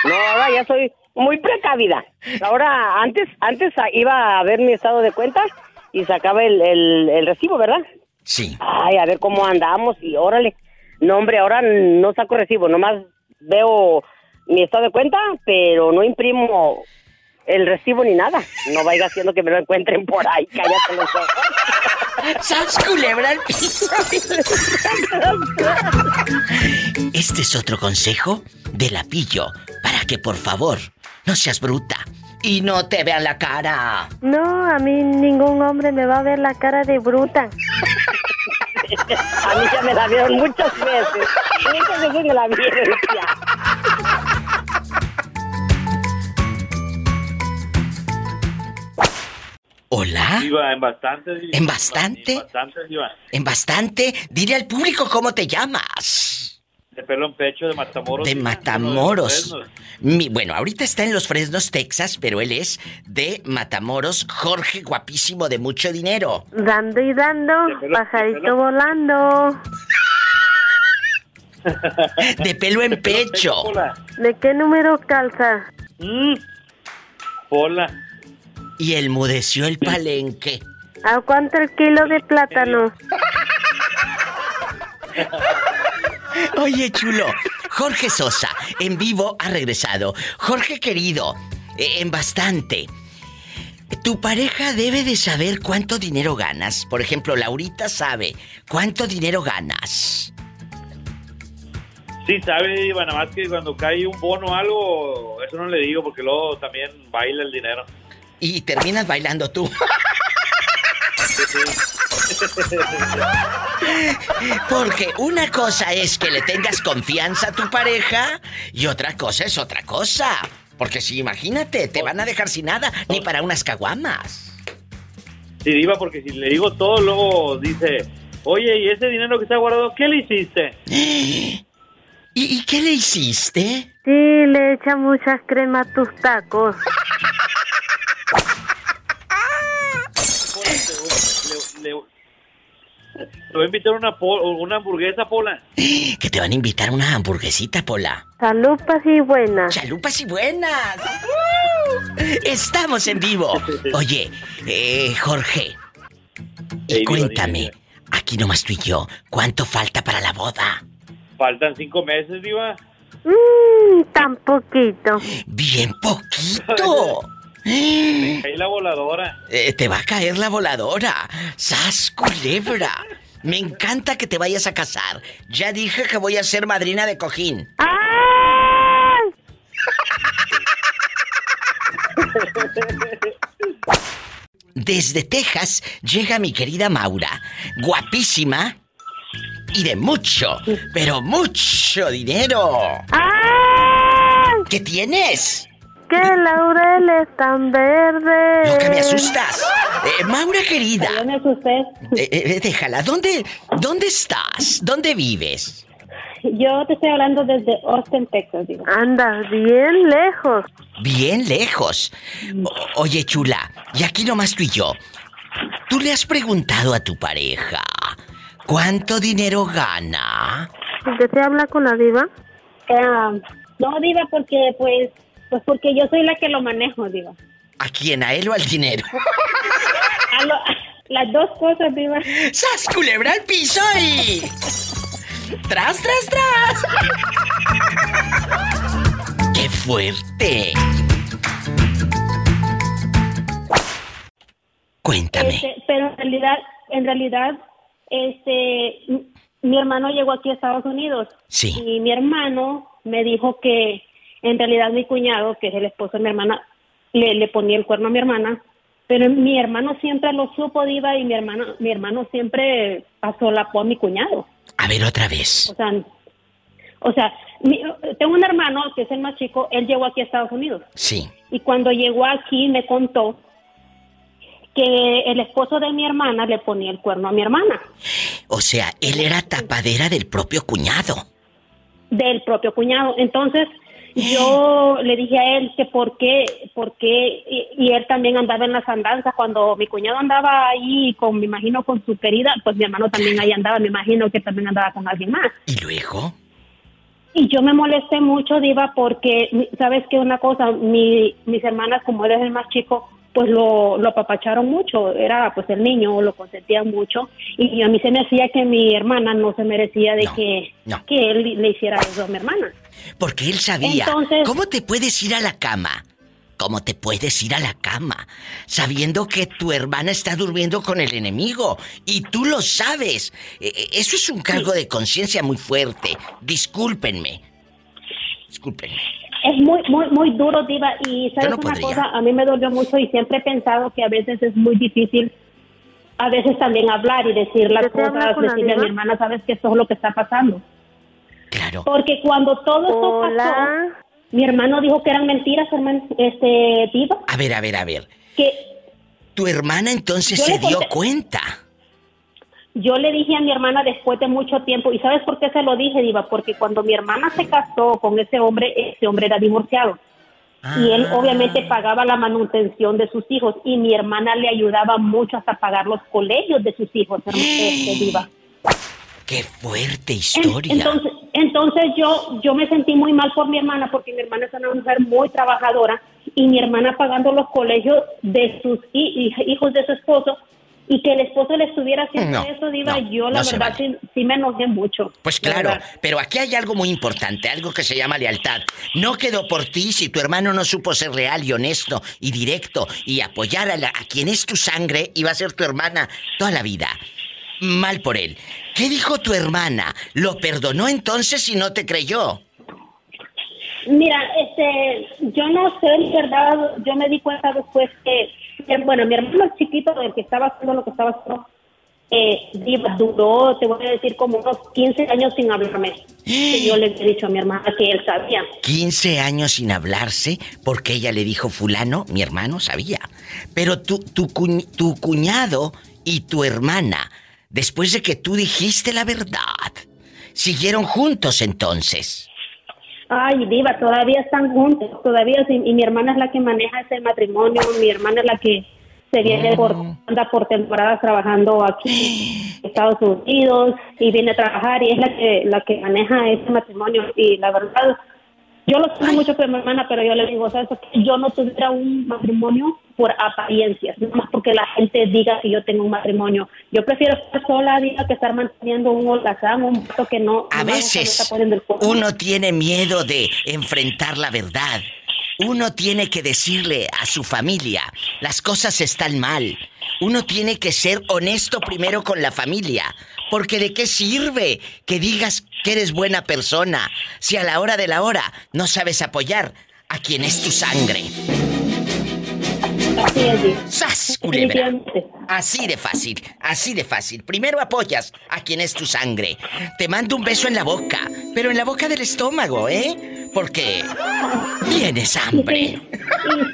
No, ahora ya soy muy precavida. Ahora, antes antes iba a ver mi estado de cuenta y sacaba el, el, el recibo, ¿verdad?
Sí.
Ay, a ver cómo andamos y órale. No, hombre, ahora no saco recibo, nomás veo mi estado de cuenta, pero no imprimo el recibo ni nada. No vaya haciendo que me lo encuentren por ahí, cállate los ojos.
¡Sas culebra al piso! Este es otro consejo de la Pillo para que por favor no seas bruta y no te vean la cara.
no, a mí ningún hombre me va a ver la cara de bruta.
A mí ya me la vieron muchas veces. Muchas veces me la vieron ya.
¿Hola?
Iba en bastante.
¿En bastante?
En bastante, iba.
En bastante, dile al público cómo te llamas.
De pelo en pecho, de Matamoros.
De Matamoros.
de.
Mi- bueno, ahorita está en los Fresnos, Texas, pero él es de Matamoros, Jorge, guapísimo, de mucho dinero.
Dando y dando, pajarito volando.
De pelo en pecho.
¿De qué número calza?
Mm. Pola.
Y enmudeció el palenque.
¿A cuánto el kilo de plátano?
Oye, chulo. Jorge Sosa, en vivo, ha regresado. Jorge querido, eh, en bastante. Tu pareja debe de saber cuánto dinero ganas. Por ejemplo, Laurita sabe cuánto dinero ganas.
Sí, sabe, nada más que cuando cae un bono o algo, eso no le digo porque luego también baila el dinero.
Y terminas bailando tú. Porque una cosa es que le tengas confianza a tu pareja y otra cosa es otra cosa. Porque si imagínate, te van a dejar sin nada, ni para unas caguamas.
Sí, Diva, porque si le digo todo, luego dice, oye, ¿y ese dinero que está guardado, qué le hiciste?
¿Y, y qué le hiciste?
Sí, le echa muchas cremas a tus tacos.
Le- le voy a invitar una, una hamburguesa, Pola.
Que te van a invitar una hamburguesita, Pola.
Salupas y buenas.
Chalupas y buenas. Estamos en vivo. Oye, eh, Jorge. Y
Ey, Diva,
cuéntame,
dime,
aquí nomás tú y yo, ¿cuánto falta para la boda?
Faltan cinco meses, Diva.
Mmm, tan poquito.
Bien poquito.
Ahí la voladora.
Eh, te va a caer la voladora. ¡Sas culebra! Me encanta que te vayas a casar. Ya dije que voy a ser madrina de cojín. Desde Texas llega mi querida Maura, guapísima y de mucho, pero mucho dinero.
¡Ay!
¿Qué tienes?
¡Qué laureles tan verdes!
Lo que me asustas. Eh, Maura querida.
Yo me asusté.
Eh, eh, déjala, ¿dónde, ¿dónde estás? ¿Dónde vives?
Yo te estoy hablando desde Austin, Texas, digo.
Andas bien lejos.
Bien lejos. O- oye, chula, y aquí nomás tú y yo. ¿Tú le has preguntado a tu pareja cuánto dinero gana?
¿De qué habla con la diva?
Ah, no, Diva, porque pues, pues porque yo soy la que lo manejo, Diva.
¿A quién? ¿A él o al dinero?
A lo- las dos cosas, Diva.
¡Sas, culebra al piso y... ¡Tras, tras, tras! ¡Qué fuerte! Cuéntame.
Este, pero en realidad, en realidad, este, mi hermano llegó aquí a Estados Unidos.
Sí.
Y mi hermano me dijo que en realidad mi cuñado, que es el esposo de mi hermana, le, le ponía el cuerno a mi hermana. Pero mi hermano siempre lo supo, Diva, y mi hermano, mi hermano siempre pasó la a mi cuñado.
A ver otra vez.
O sea, o sea, mi- tengo un hermano que es el más chico, él llegó aquí a Estados Unidos.
Sí.
Y cuando llegó aquí me contó que el esposo de mi hermana le ponía el cuerno a mi hermana,
O sea, él era tapadera del propio cuñado.
del propio cuñado. Entonces yo le dije a él que por qué, por qué, y, y él también andaba en las andanzas. Cuando mi cuñado andaba ahí con, me imagino, con su querida, pues mi hermano también ahí andaba, me imagino que también andaba con alguien más.
¿Y luego?
Y yo me molesté mucho, Diva, porque, ¿sabes qué? Una cosa, mi, mis hermanas, como él es el más chico, pues lo, lo apapacharon mucho. Era pues el niño, lo consentían mucho. Y a mí se me hacía que mi hermana no se merecía de que,
no.
que él le hiciera eso a mi hermana.
Porque él sabía.
Entonces-
¿Cómo te puedes ir a la cama? ¿Cómo te puedes ir a la cama? Sabiendo que tu hermana está durmiendo con el enemigo. Y tú lo sabes. E- e- Eso es un cargo de conciencia muy fuerte. Discúlpenme. Discúlpenme.
Es muy, muy, muy duro, Diva. Y sabes
no
una
podría.
cosa, a mí me dolió mucho y siempre he pensado que a veces es muy difícil, a veces también hablar y decir las
¿De qué habla
cosas, decirle a mi hermana, sabes que esto es lo que está pasando.
Claro.
Porque cuando todo esto pasó, mi hermano dijo que eran mentiras, hermano, este, Diva,
A ver, a ver, a ver.
que
Tu hermana entonces se dio
conté-
cuenta.
yo le dije a mi hermana después de mucho tiempo, ¿y sabes por qué se lo dije, Diva? Porque cuando mi hermana se casó con ese hombre, ese hombre era divorciado. Y él obviamente pagaba la manutención de sus hijos y mi hermana le ayudaba mucho hasta pagar los colegios de sus hijos, herma- este, Diva.
Qué fuerte
En-
historia.
Entonces, entonces yo, yo me sentí muy mal por mi hermana porque mi hermana es una mujer muy trabajadora y mi hermana pagando los colegios de sus hi- hi- hijos de su esposo y que el esposo le estuviera haciendo
No,
eso, Diva,
no,
yo la
no
verdad sí, sí me enojé mucho.
Pues
la
claro, pero aquí hay algo muy importante, algo que se llama lealtad. No quedó por ti si tu hermano no supo ser real y honesto y directo y apoyar a, la- a quien es tu sangre y va a ser tu hermana toda la vida. Mal por él. ¿Qué dijo tu hermana? ¿Lo perdonó entonces y no te creyó?
Mira, este, yo no sé, en verdad, yo me di cuenta después que, bueno, mi hermano chiquito, el que estaba haciendo lo que estaba haciendo, eh, duró, te voy a decir, como unos 15 años sin hablarme. Que yo le he dicho a mi hermana que él sabía.
15 años sin hablarse porque ella le dijo fulano, mi hermano sabía. Pero tu, tu, cuñ- tu cuñado y tu hermana, después de que tú dijiste la verdad, siguieron juntos entonces.
Ay, diva, todavía están juntos, todavía, sí, y mi hermana es la que maneja ese matrimonio, mi hermana es la que se viene por, anda por temporadas trabajando aquí en Estados Unidos y viene a trabajar y es la que, la que maneja ese matrimonio y la verdad, yo lo siento mucho por mi hermana, pero yo le digo, ¿sabes? Yo no tuviera un matrimonio por apariencias, no más porque la gente diga que yo tengo un matrimonio. Yo prefiero estar sola, diga, que estar manteniendo un holgazán, un vato que no...
A veces uno tiene miedo de enfrentar la verdad. Uno tiene que decirle a su familia, las cosas están mal. Uno tiene que ser honesto primero con la familia. Porque de qué sirve que digas que eres buena persona si a la hora de la hora no sabes apoyar a quien es tu sangre.
Así es.
¡Sas, culebra! Así de fácil, así de fácil. Primero apoyas a quien es tu sangre. Te mando un beso en la boca, pero en la boca del estómago, ¿eh? Porque tienes hambre.
Y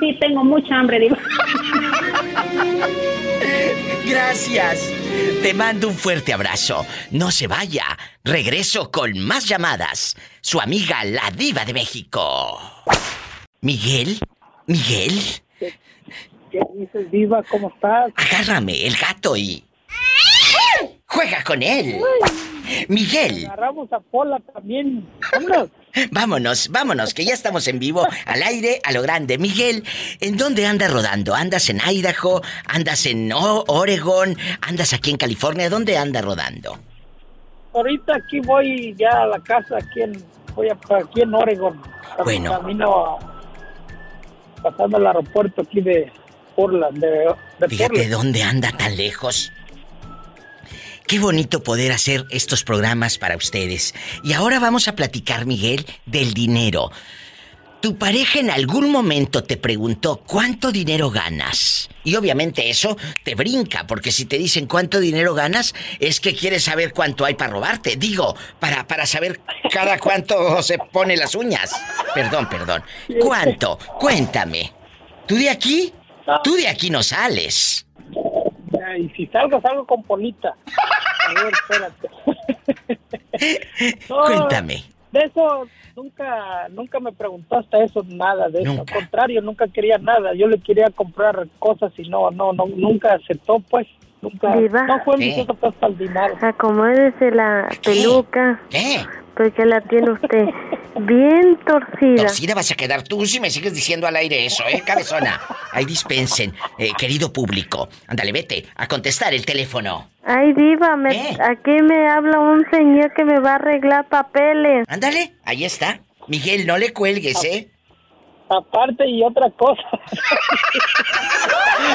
sí, tengo mucha hambre, digo.
Gracias. Te mando un fuerte abrazo. No se vaya. Regreso con más llamadas. Su amiga, la diva de México. Miguel, Miguel.
¿Qué dices, Diva? ¿Cómo estás?
Agárrame el gato y. ¡Juega con él! Miguel.
Agarramos a Pola también. Vámonos.
Vámonos, vámonos, que ya estamos en vivo, al aire, a lo grande. Miguel, ¿en dónde andas rodando? ¿Andas en Idaho? ¿Andas en Oregon? ¿Andas aquí en California? ¿Dónde andas rodando?
Ahorita aquí voy ya a la casa, aquí en, voy a, aquí en Oregon.
Bueno.
Camino a- pasando el aeropuerto aquí de Portland, de, de
Fíjate
Portland.
dónde anda tan lejos. Qué bonito poder hacer estos programas para ustedes. Y ahora vamos a platicar, Miguel, del dinero. Tu pareja en algún momento te preguntó cuánto dinero ganas. Y obviamente eso te brinca, porque si te dicen cuánto dinero ganas, es que quieres saber cuánto hay para robarte. Digo, para, para saber cada cuánto se pone las uñas. Perdón, perdón. ¿Cuánto? Cuéntame. ¿Tú de aquí? Tú de aquí no sales.
Y si salgo, salgo con Polita. A ver, espérate. No,
Cuéntame.
De eso nunca nunca me preguntaste eso, nada de eso. Al contrario, nunca quería nada. Yo le quería comprar cosas y no, no, no nunca aceptó, pues. Nunca.
Diva.
No fue mi cosa pues, dinero.
Acomódese la peluca.
¿Qué?
Porque la tiene usted bien torcida.
Torcida vas a quedar tú si me sigues diciendo al aire eso, ¿eh, cabezona? Ahí dispensen, eh, querido público. Ándale, vete a contestar el teléfono.
Ay, diva, me,
¿Qué?
aquí me habla un señor que me va a arreglar papeles.
Ándale, ahí está. Miguel, no le cuelgues, ¿eh?
Aparte y otra cosa.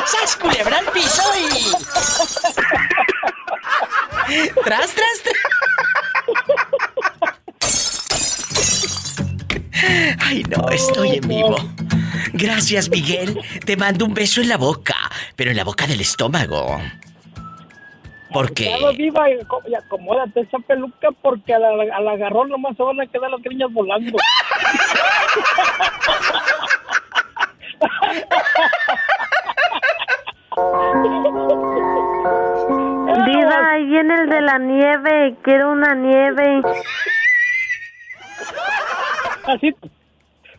¡Sas, culebra al piso y... ¡Tras, tras, tras! Ay, no, estoy en vivo. Gracias, Miguel. Te mando un beso en la boca, pero en la boca del estómago. ¿Por qué?
Cuidado, viva, y aco- y acomódate esa peluca porque al, al agarrón nomás se van a quedar las greñas volando.
Diva, ahí viene el de la nieve. Quiero una nieve.
Así,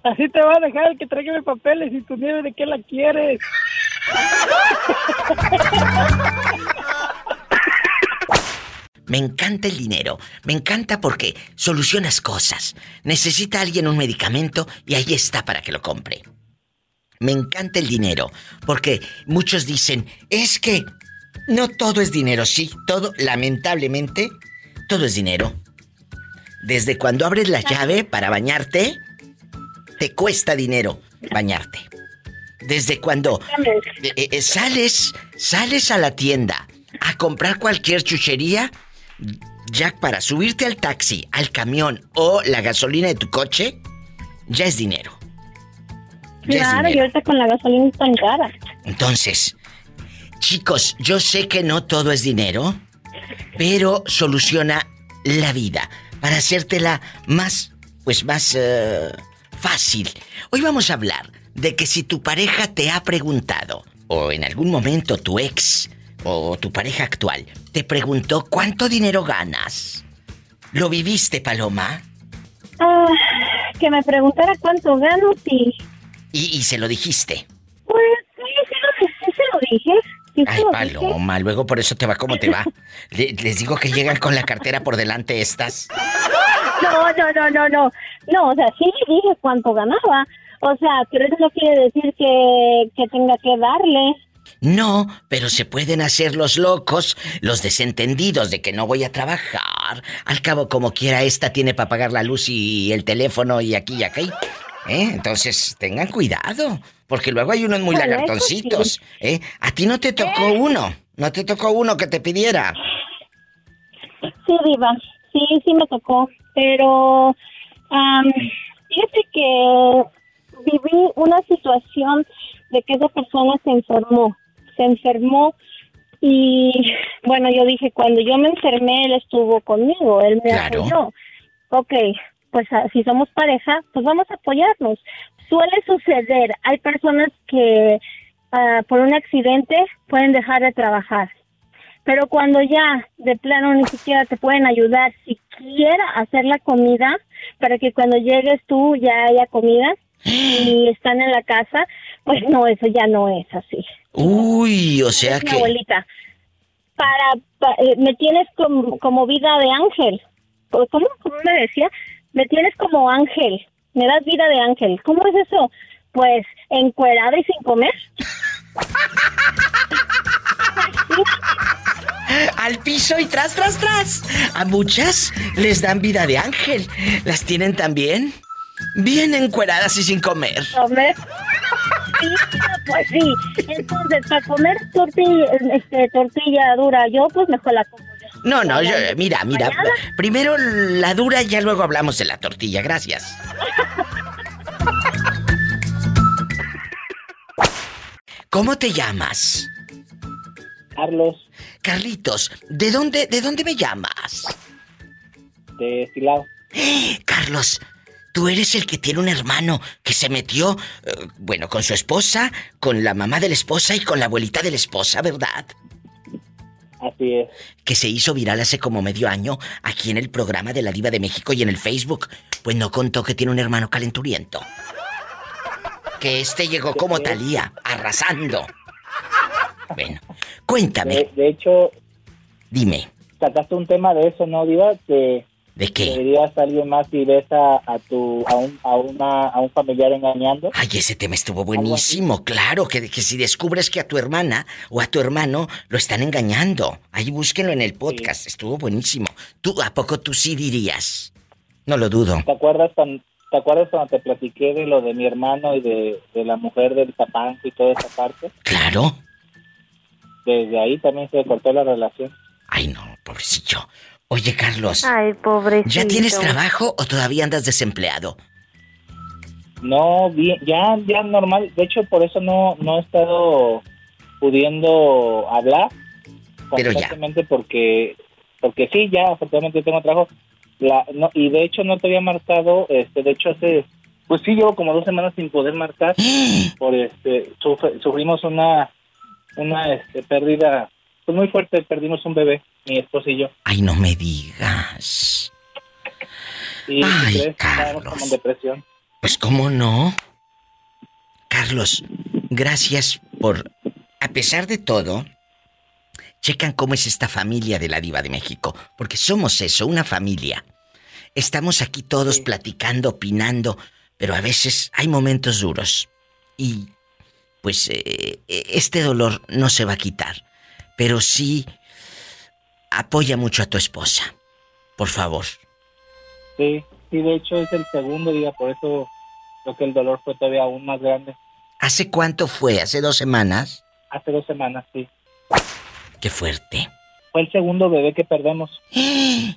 así te va a dejar el que traiga papeles y tu nieve de qué la quieres.
Me encanta el dinero. Me encanta porque solucionas cosas. Necesita alguien un medicamento y ahí está para que lo compre. Me encanta el dinero porque muchos dicen, es que no todo es dinero. Sí, todo, lamentablemente, todo es dinero. Desde cuando abres la llave para bañarte, te cuesta dinero bañarte. Desde cuando eh, eh, sales, sales a la tienda a comprar cualquier chuchería, ya para subirte al taxi, al camión o la gasolina de tu coche, ya es dinero. Ya es
Claro, y ahorita con la gasolina tan cara.
Entonces, chicos, yo sé que no todo es dinero, pero soluciona la vida para hacértela más, pues más eh, fácil. Hoy vamos a hablar de que si tu pareja te ha preguntado, o en algún momento tu ex, o tu pareja actual, te preguntó cuánto dinero ganas. ¿Lo viviste, Paloma?
Ah, que me preguntara cuánto gano, sí.
Y, y se lo dijiste.
Pues sí, sí lo, sí se lo dije.
Ay,
dije.
Paloma, luego por eso te va como te va. Le- les digo que llegan con la cartera por delante estas.
No, no, no, no, no. No, o sea, sí le dije cuánto ganaba. O sea, pero eso no quiere decir que, que tenga que darle.
No, pero se pueden hacer los locos, los desentendidos de que no voy a trabajar. Al cabo, como quiera, esta tiene para pagar la luz y el teléfono y aquí y aquí. ¿Eh? Entonces, tengan cuidado, porque luego hay unos muy lagartoncitos. ¿Eh? A ti no te tocó uno, no te tocó uno que te pidiera.
Sí, Diva, sí, sí me tocó, pero am, fíjate que viví una situación de que esa persona se enfermó, se enfermó y bueno, yo dije, cuando yo me enfermé, él estuvo conmigo, él me
Claro.
apoyó. Ok, pues ah, si somos pareja, pues vamos a apoyarnos. Suele suceder, hay personas que ah, por un accidente pueden dejar de trabajar. Pero cuando ya de plano ni siquiera te pueden ayudar siquiera a hacer la comida para que cuando llegues tú ya haya comida y están en la casa,
Pues no, eso ya no es así.
Uy, o sea
Mi
que...
abuelita, para, pa- eh, me tienes como, como vida de ángel. ¿Cómo, ¿Cómo me decía? Me tienes como ángel, me das vida de ángel. ¿Cómo es eso? Pues encuerada y sin comer.
Al piso y tras, tras, tras. A muchas les dan vida de ángel. ¿Las tienen también? Bien encueradas y sin comer.
comer. Sí, pues sí. Entonces, para comer tortilla, este, tortilla dura, yo pues mejor la como.
No, no, yo, mira, mira.
¿Mañana?
Primero la dura y ya luego hablamos de la tortilla. Gracias. ¿Cómo te llamas?
Carlos,
Carlitos, ¿de dónde, de dónde me llamas?
de Silao.
Carlos, tú eres el que tiene un hermano que se metió, eh, bueno, con su esposa, con la mamá de la esposa y con la abuelita de la esposa, ¿verdad?
Así es.
Que se hizo viral hace como medio año aquí en el programa de la Diva de México y en el Facebook. Pues no contó que tiene un hermano calenturiento. Que este llegó como Talía, arrasando. Bueno, cuéntame,
De, de hecho,
dime,
sacaste un tema de eso, ¿no, Diva? Que
¿de qué?
deberías alguien más y ves a, a tu a un, a, una, a un familiar engañando.
Ay, ese tema estuvo buenísimo, claro, que, que si descubres que a tu hermana o a tu hermano lo están engañando, ahí búsquenlo en el podcast, estuvo buenísimo. ¿Tú, a poco tú sí dirías? No lo dudo.
¿Te acuerdas cuando, ¿Te acuerdas cuando te platiqué de lo de mi hermano y de, de la mujer del tapanco y toda esa parte?
Claro.
Desde ahí también se cortó la relación.
Ay, no, pobrecillo. Oye, Carlos,
Ay, pobrecito.
¿ya tienes trabajo o todavía andas desempleado?
No, bien, ya, ya normal. De hecho, por eso no, no he estado pudiendo hablar.
Pero ya.
porque, porque sí, ya afortunadamente tengo trabajo. La, no, y de hecho no te había marcado, este, de hecho hace, pues sí, llevo como dos semanas sin poder marcar. por este, sufre- sufrimos una, una este, pérdida, pues muy fuerte, perdimos un bebé, mi esposo y yo.
Ay, no me digas.
Y
Ay,
¿crees? estábamos como en depresión.
Pues cómo no. Carlos, gracias por, a pesar de todo, checan cómo es esta familia de la diva de México, porque somos eso, una familia. Estamos aquí todos platicando, opinando, pero a veces hay momentos duros. Y pues eh, este dolor no se va a quitar, pero sí apoya mucho a tu esposa. Por favor.
Sí, sí, de hecho es el segundo día, por eso creo que el dolor fue todavía aún más grande.
¿Hace cuánto fue? ¿Hace dos semanas?
Hace dos semanas, sí.
Qué fuerte.
Fue el segundo bebé que perdemos.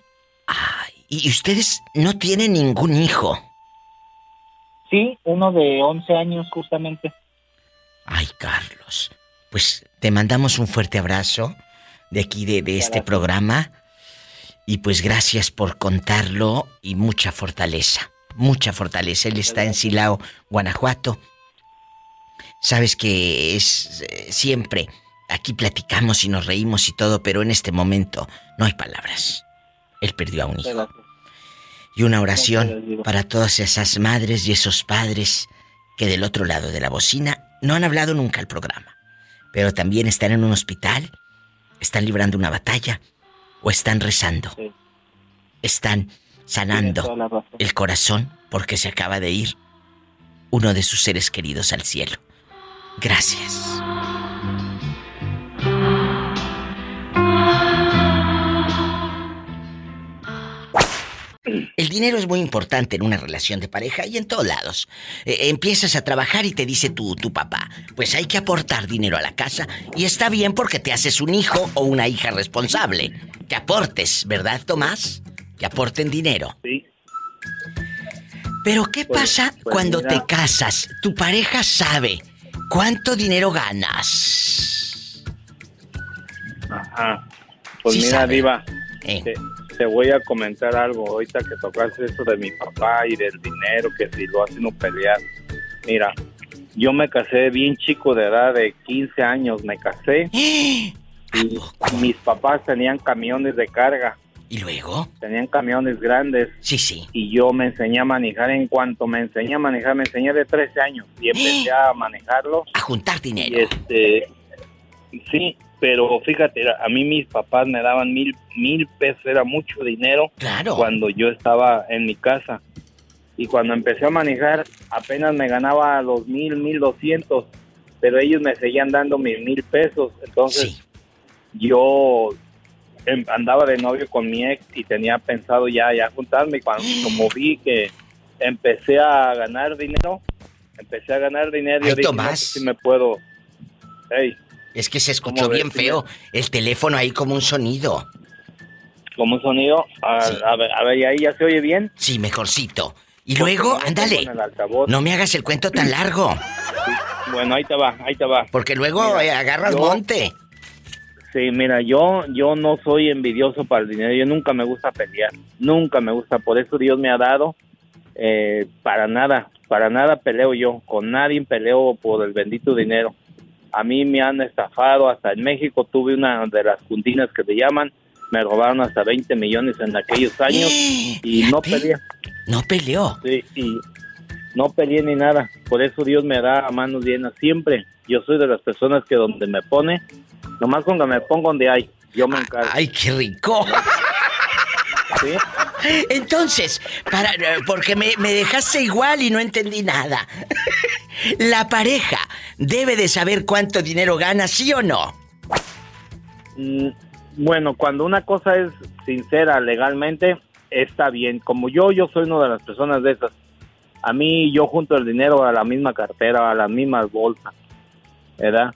Y ustedes no tienen ningún hijo.
Sí, uno de 11 años justamente.
Ay, Carlos. Pues te mandamos un fuerte abrazo de aquí, de, de este programa. Y pues gracias por contarlo y mucha fortaleza. Mucha fortaleza. Él está en Silao, Guanajuato. Sabes que es eh, siempre. Aquí platicamos y nos reímos y todo, pero en este momento no hay palabras. Él perdió a un hijo. Y una oración para todas esas madres y esos padres que del otro lado de la bocina no han hablado nunca al programa, pero también están en un hospital, están librando una batalla o están rezando. Están sanando el corazón porque se acaba de ir uno de sus seres queridos al cielo. Gracias. El dinero es muy importante en una relación de pareja y en todos lados. Eh, empiezas a trabajar y te dice tu, tu papá, pues hay que aportar dinero a la casa y está bien porque te haces un hijo o una hija responsable. Que aportes, ¿verdad, Tomás? Que aporten dinero.
Sí.
Pero ¿qué
Pues-
pasa
pues
cuando
mira.
te casas? Tu pareja sabe cuánto dinero ganas.
Ajá. Pues
Sí
mira,
sabe.
Diva,
Eh.
te, te voy a comentar algo ahorita que tocaste eso de mi papá y del dinero, que si lo hacen un pelear. Mira, yo me casé bien chico de edad, de 15 años me casé. y mis papás tenían camiones de carga.
¿Y luego?
Tenían camiones grandes.
Sí, sí.
Y yo me enseñé a manejar. En cuanto me enseñé a manejar, me enseñé de 13 años. Y empecé a manejarlo.
A juntar dinero.
Y este, sí, pero fíjate, a mí mis papás me daban mil, mil pesos, era mucho dinero.
Claro.
Cuando yo estaba en mi casa. Y cuando empecé a manejar, apenas me ganaba los mil, mil doscientos. Pero ellos me seguían dando mis mil pesos. Entonces, yo em- andaba de novio con mi ex y tenía pensado ya, ya juntarme. Cuando, como vi que empecé a ganar dinero, empecé a ganar dinero.
Ay,
yo dije, no,
Tomás.
pues me puedo. Ey,
Es que se escuchó
¿Cómo ves,
bien feo el teléfono ahí como un sonido.
como un sonido. A, a ver, a ver, ¿y ahí ya se oye bien?
Sí, mejorcito. Y luego, ándale. No me hagas el cuento tan largo.
Bueno, ahí te va, ahí te va.
Porque luego
Mira,
eh, agarras
yo-
monte.
Sí, mira, yo yo no soy envidioso para el dinero, yo nunca me gusta pelear, nunca me gusta, por eso Dios me ha dado, eh, para nada, para nada peleo yo, con nadie peleo por el bendito dinero. A mí me han estafado, hasta en México tuve una de las cundinas que te llaman, me robaron hasta 20 millones en aquellos años y no peleé.
No peleó.
Sí, y no peleé ni nada, por eso Dios me da a manos llenas siempre. Yo soy de las personas que donde me pone, nomás cuando me pongo donde hay, yo me encargo.
¡Ay, qué rico!
¿Sí?
Entonces, para, porque me, me dejaste igual y no entendí nada. La pareja debe de saber cuánto dinero gana, ¿sí o no?
Mm, Bueno, cuando una cosa es sincera legalmente, está bien. Como yo, yo soy una de las personas de esas. A mí, yo junto el dinero a la misma cartera, a las mismas bolsas, ¿verdad?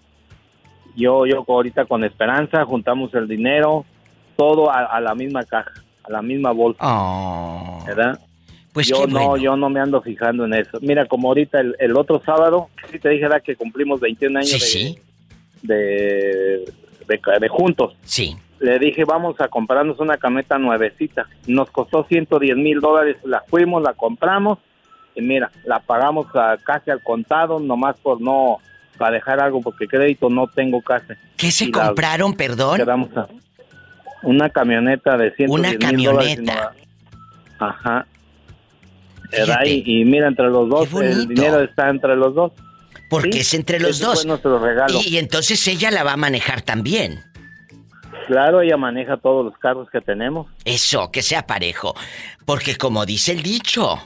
Yo, yo ahorita con Esperanza juntamos el dinero, todo a, a la misma caja, a la misma bolsa, ¿verdad?
Pues
yo no,
bueno.
yo no me ando fijando en eso. Mira, como ahorita el, el otro sábado, sí te dije ¿verdad? que cumplimos 21 años
Sí,
de, de, de- de juntos.
Sí.
Le dije, vamos a comprarnos una cameta nuevecita. Nos costó 110 mil dólares. La fuimos, la compramos. Y mira, la pagamos a- casi al contado, nomás por no, para dejar algo, porque crédito no tengo casi.
¿Qué se
Y la-
compraron, perdón?
Quedamos a una camioneta de 110
Una
mil dólares.
camioneta.
Ajá. Y, y mira, entre los dos, el dinero está entre los dos.
Porque
Sí,
es entre los dos.
fue nuestro regalo.
Y, y entonces ella la va a manejar también.
Claro, ella maneja todos los carros que tenemos.
Eso, que sea parejo. Porque como dice el dicho,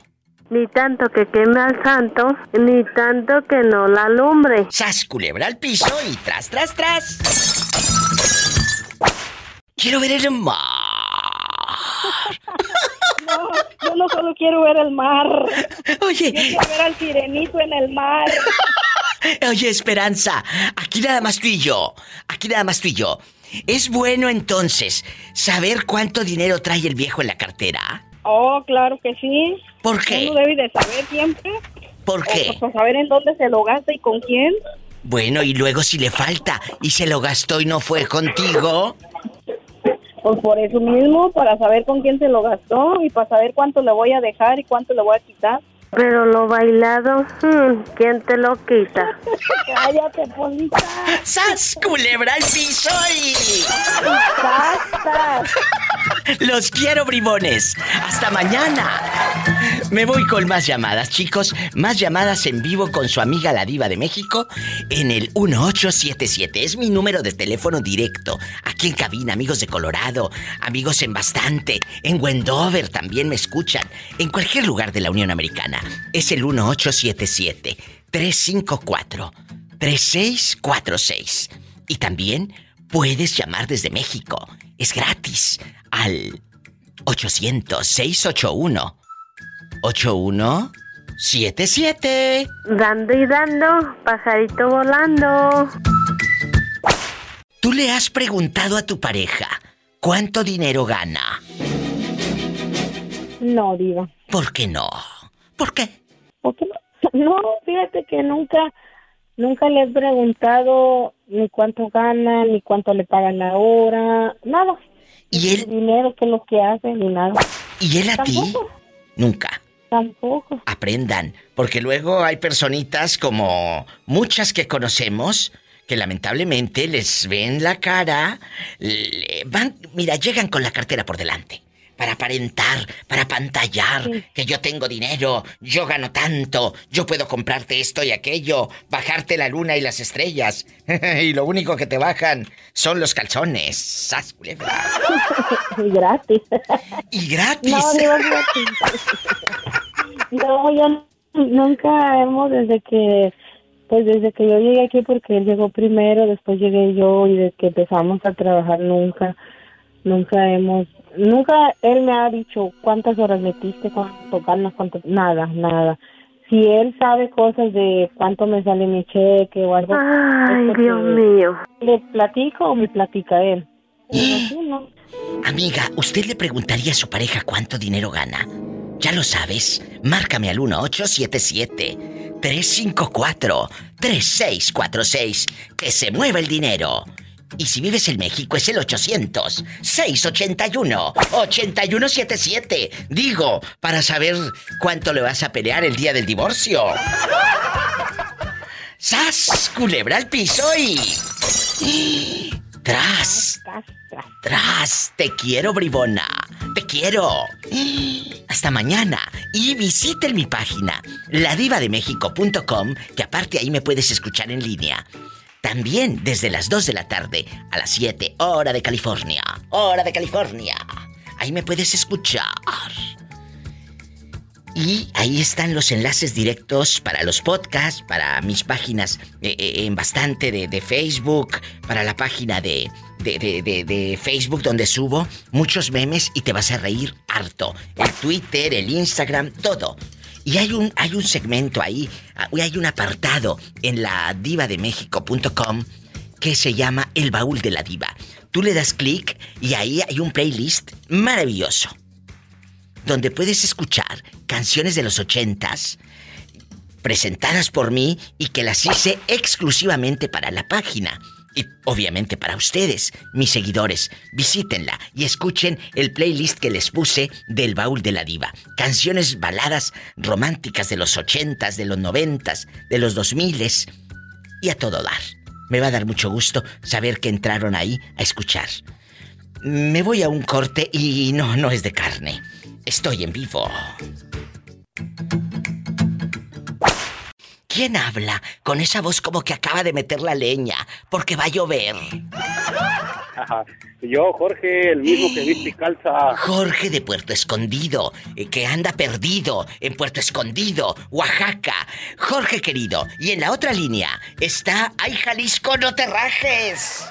Ni tanto que queme al santo, ni tanto que no la alumbre.
sas culebra al piso y tras, tras, tras. Quiero ver el mar.
No, yo no solo quiero ver el mar.
Oye.
Yo quiero ver al sirenito en el mar.
Oye, Esperanza, aquí nada más tú y yo. Aquí nada más tú y yo. ¿Es bueno entonces saber cuánto dinero trae el viejo en la cartera?
Oh, claro que sí.
¿Por qué?
Uno debe de saber siempre.
¿Por qué?
Para saber en dónde se lo gasta y con quién.
Bueno, y luego si le falta y se lo gastó y no fue contigo.
Pues por eso mismo, para saber con quién se lo gastó y para saber cuánto le voy a dejar y cuánto le voy a quitar.
Pero lo bailado, hmm, ¿quién te lo quita?
Cállate, Polita.
¡Sas, culebra al piso y... Los quiero, bribones. Hasta mañana. Me voy con más llamadas, chicos. Más llamadas en vivo con su amiga la diva de México en el 1877. Es mi número de teléfono directo. Aquí en cabina, amigos de Colorado, amigos en Bastante, en Wendover también me escuchan. En cualquier lugar de la Unión Americana. Es el 1877 354 3646. Y también puedes llamar desde México. Es gratis al 800-681-8177.
Dando y dando, pajarito volando.
¿Tú le has preguntado a tu pareja cuánto dinero gana?
No, diva.
¿Por qué no? ¿Por qué?
¿Por qué no? No, fíjate que nunca, nunca le he preguntado ni cuánto gana, ni cuánto le pagan la hora, nada.
¿Y él?
dinero, qué es lo que hace, ni nada.
¿Y él a ti? Nunca.
Tampoco.
Aprendan, porque luego hay personitas como muchas que conocemos que lamentablemente les ven la cara, van, mira, llegan con la cartera por delante. Para aparentar, para pantallar, que yo tengo dinero, yo gano tanto, yo puedo comprarte esto y aquello, bajarte la luna y las estrellas. y lo único que te bajan son los calzones. ¡Sas, culebra!
Y gratis.
Y gratis.
No, digo gratis. No, yo nunca hemos desde que, pues desde que yo llegué aquí, porque él llegó primero, después llegué yo y desde que empezamos a trabajar nunca, nunca hemos, nunca él me ha dicho cuántas horas metiste, cuánto ganas, cuánto, nada, nada. Si él sabe cosas de cuánto me sale mi cheque o algo,
Ay, Dios mío.
¿Le platico o me platica él? No.
Amiga, ¿usted le preguntaría a su pareja cuánto dinero gana? Ya lo sabes. Márcame al 1877-354-3646. Que se mueva el dinero. Y si vives en México es el 800-681-8177. Digo, para saber cuánto le vas a pelear el día del divorcio. ¡Sas! Culebra al piso y... ¡Tras! ¡Tras! Te quiero, bribona. Te quiero. Hasta mañana. Y visiten mi página, ladivademéxico.com, que aparte ahí me puedes escuchar en línea. También desde las 2 de la tarde a las 7, hora de California. Hora de California. Ahí me puedes escuchar. Y ahí están los enlaces directos para los podcasts, para mis páginas eh, eh, en bastante de, de Facebook, para la página de, de, de- Facebook donde subo muchos memes y te vas a reír harto. El Twitter, el Instagram, todo. Y hay un, hay un segmento ahí, ah, hay un apartado en la divademéxico.com que se llama El Baúl de la Diva. Tú le das clic y ahí hay un playlist maravilloso donde puedes escuchar canciones de los ochentas presentadas por mí y que las hice exclusivamente para la página. Y obviamente para ustedes, mis seguidores, visítenla y escuchen el playlist que les puse del baúl de la diva. Canciones baladas románticas de los ochentas, de los noventas, de los dos miles y a todo dar. Me va a dar mucho gusto saber que entraron ahí a escuchar. Me voy a un corte y no, no es de carne. Estoy en vivo. ¿Quién habla con esa voz como que acaba de meter la leña porque va a llover?
Yo, Jorge, el mismo que viste calza.
Jorge de Puerto Escondido, eh, que anda perdido en Puerto Escondido, Oaxaca. Jorge querido, y en la otra línea está, ¡ay Jalisco, no te rajes!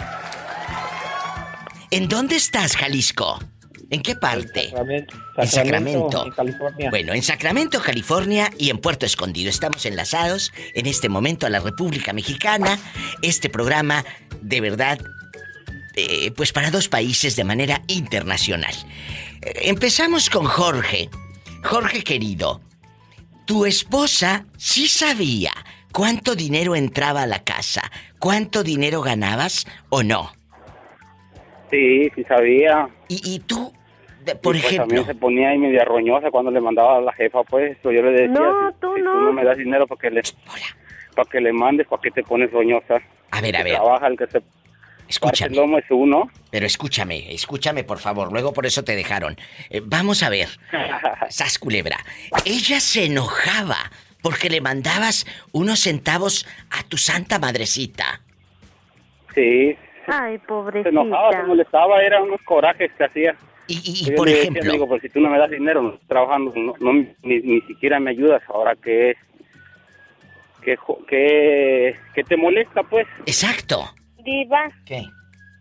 ¿En dónde estás, Jalisco? ¿En qué parte?
Sacramento,
En
Sacramento,
Sacramento.
en California.
Bueno, en Sacramento, California y en Puerto Escondido. Estamos enlazados en este momento a la República Mexicana. Este programa, de verdad, eh, pues para dos países de manera internacional. Eh, empezamos con Jorge. Jorge querido, tu esposa sí sabía cuánto dinero entraba a la casa, cuánto dinero ganabas o no.
Sí, sí sabía.
Y, y tú, por
pues,
ejemplo,
también se ponía ahí media roñosa cuando le mandaba a la jefa, pues. Pero yo le decía,
No, tú
si
no.
tú no me das dinero para que le, para que le mandes, ¿para qué te pones roñosa?
A ver, a
que
ver.
Trabaja, el que se
Escúchame.
el lomo es uno.
Pero escúchame, escúchame por favor, luego por eso te dejaron. Eh, vamos a ver, Sas Culebra, ella se enojaba porque le mandabas unos centavos a tu santa madrecita.
Sí,
Ay,
se
pobrecita.
enojaba, se molestaba, eran unos corajes que hacía.
Y,
Yo
por
le decía,
ejemplo-
digo, pues si tú no me das dinero, no estoy trabajando, no, no, ni, ni siquiera me ayudas, ahora que que, jo- que, que te molesta, pues.
Exacto.
Diva.
¿Qué?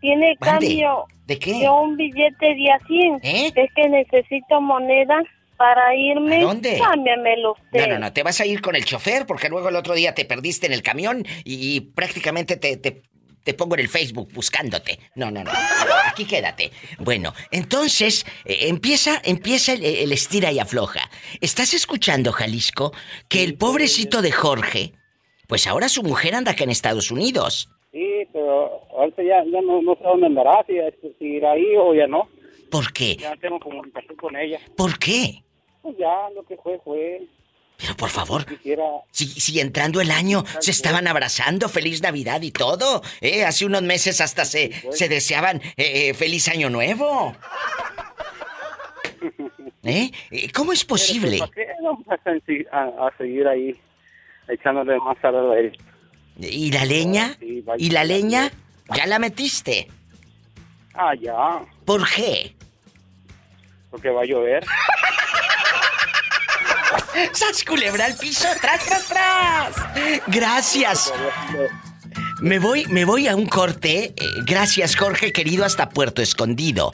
¿Tiene
Mande.
cambio
¿De qué?
de un billete de a 100?
¿Eh?
Es que necesito moneda para irme.
¿A dónde?
Cámbiamelo usted.
No, no, no, te vas a ir con el chofer porque luego el otro día te perdiste en el camión y, y prácticamente te, te, te pongo en el Facebook buscándote. No, no, no. Aquí quédate. Bueno, entonces eh, empieza, empieza el, el estira y afloja. ¿Estás escuchando, Jalisco, que el pobrecito de Jorge, pues ahora su mujer anda acá en Estados Unidos?
Sí, pero ahorita ya, ya no, no sé dónde andará, si, si irá ahí o ya no.
¿Por qué?
Ya tengo comunicación con ella.
¿Por qué?
Pues ya, lo que fue, fue.
Pero por favor,
quisiera...
si, si entrando el año se estaban abrazando, feliz Navidad y todo, ¿eh? Hace unos meses hasta se, se deseaban eh, eh, feliz año nuevo. ¿Eh? Eh, ¿Cómo es posible?
¿Para qué vamos a, a- seguir ahí echándole más a la?
¿Y la leña?
Vaya-
¿Y la leña? ¿Ya la metiste?
Ah, ya,
¿Por qué?
porque va a llover.
¡Sas culebra al piso! ¡Tras, tras, tras! Gracias. Me voy, me voy a un corte. Eh, gracias, Jorge, querido, hasta Puerto Escondido.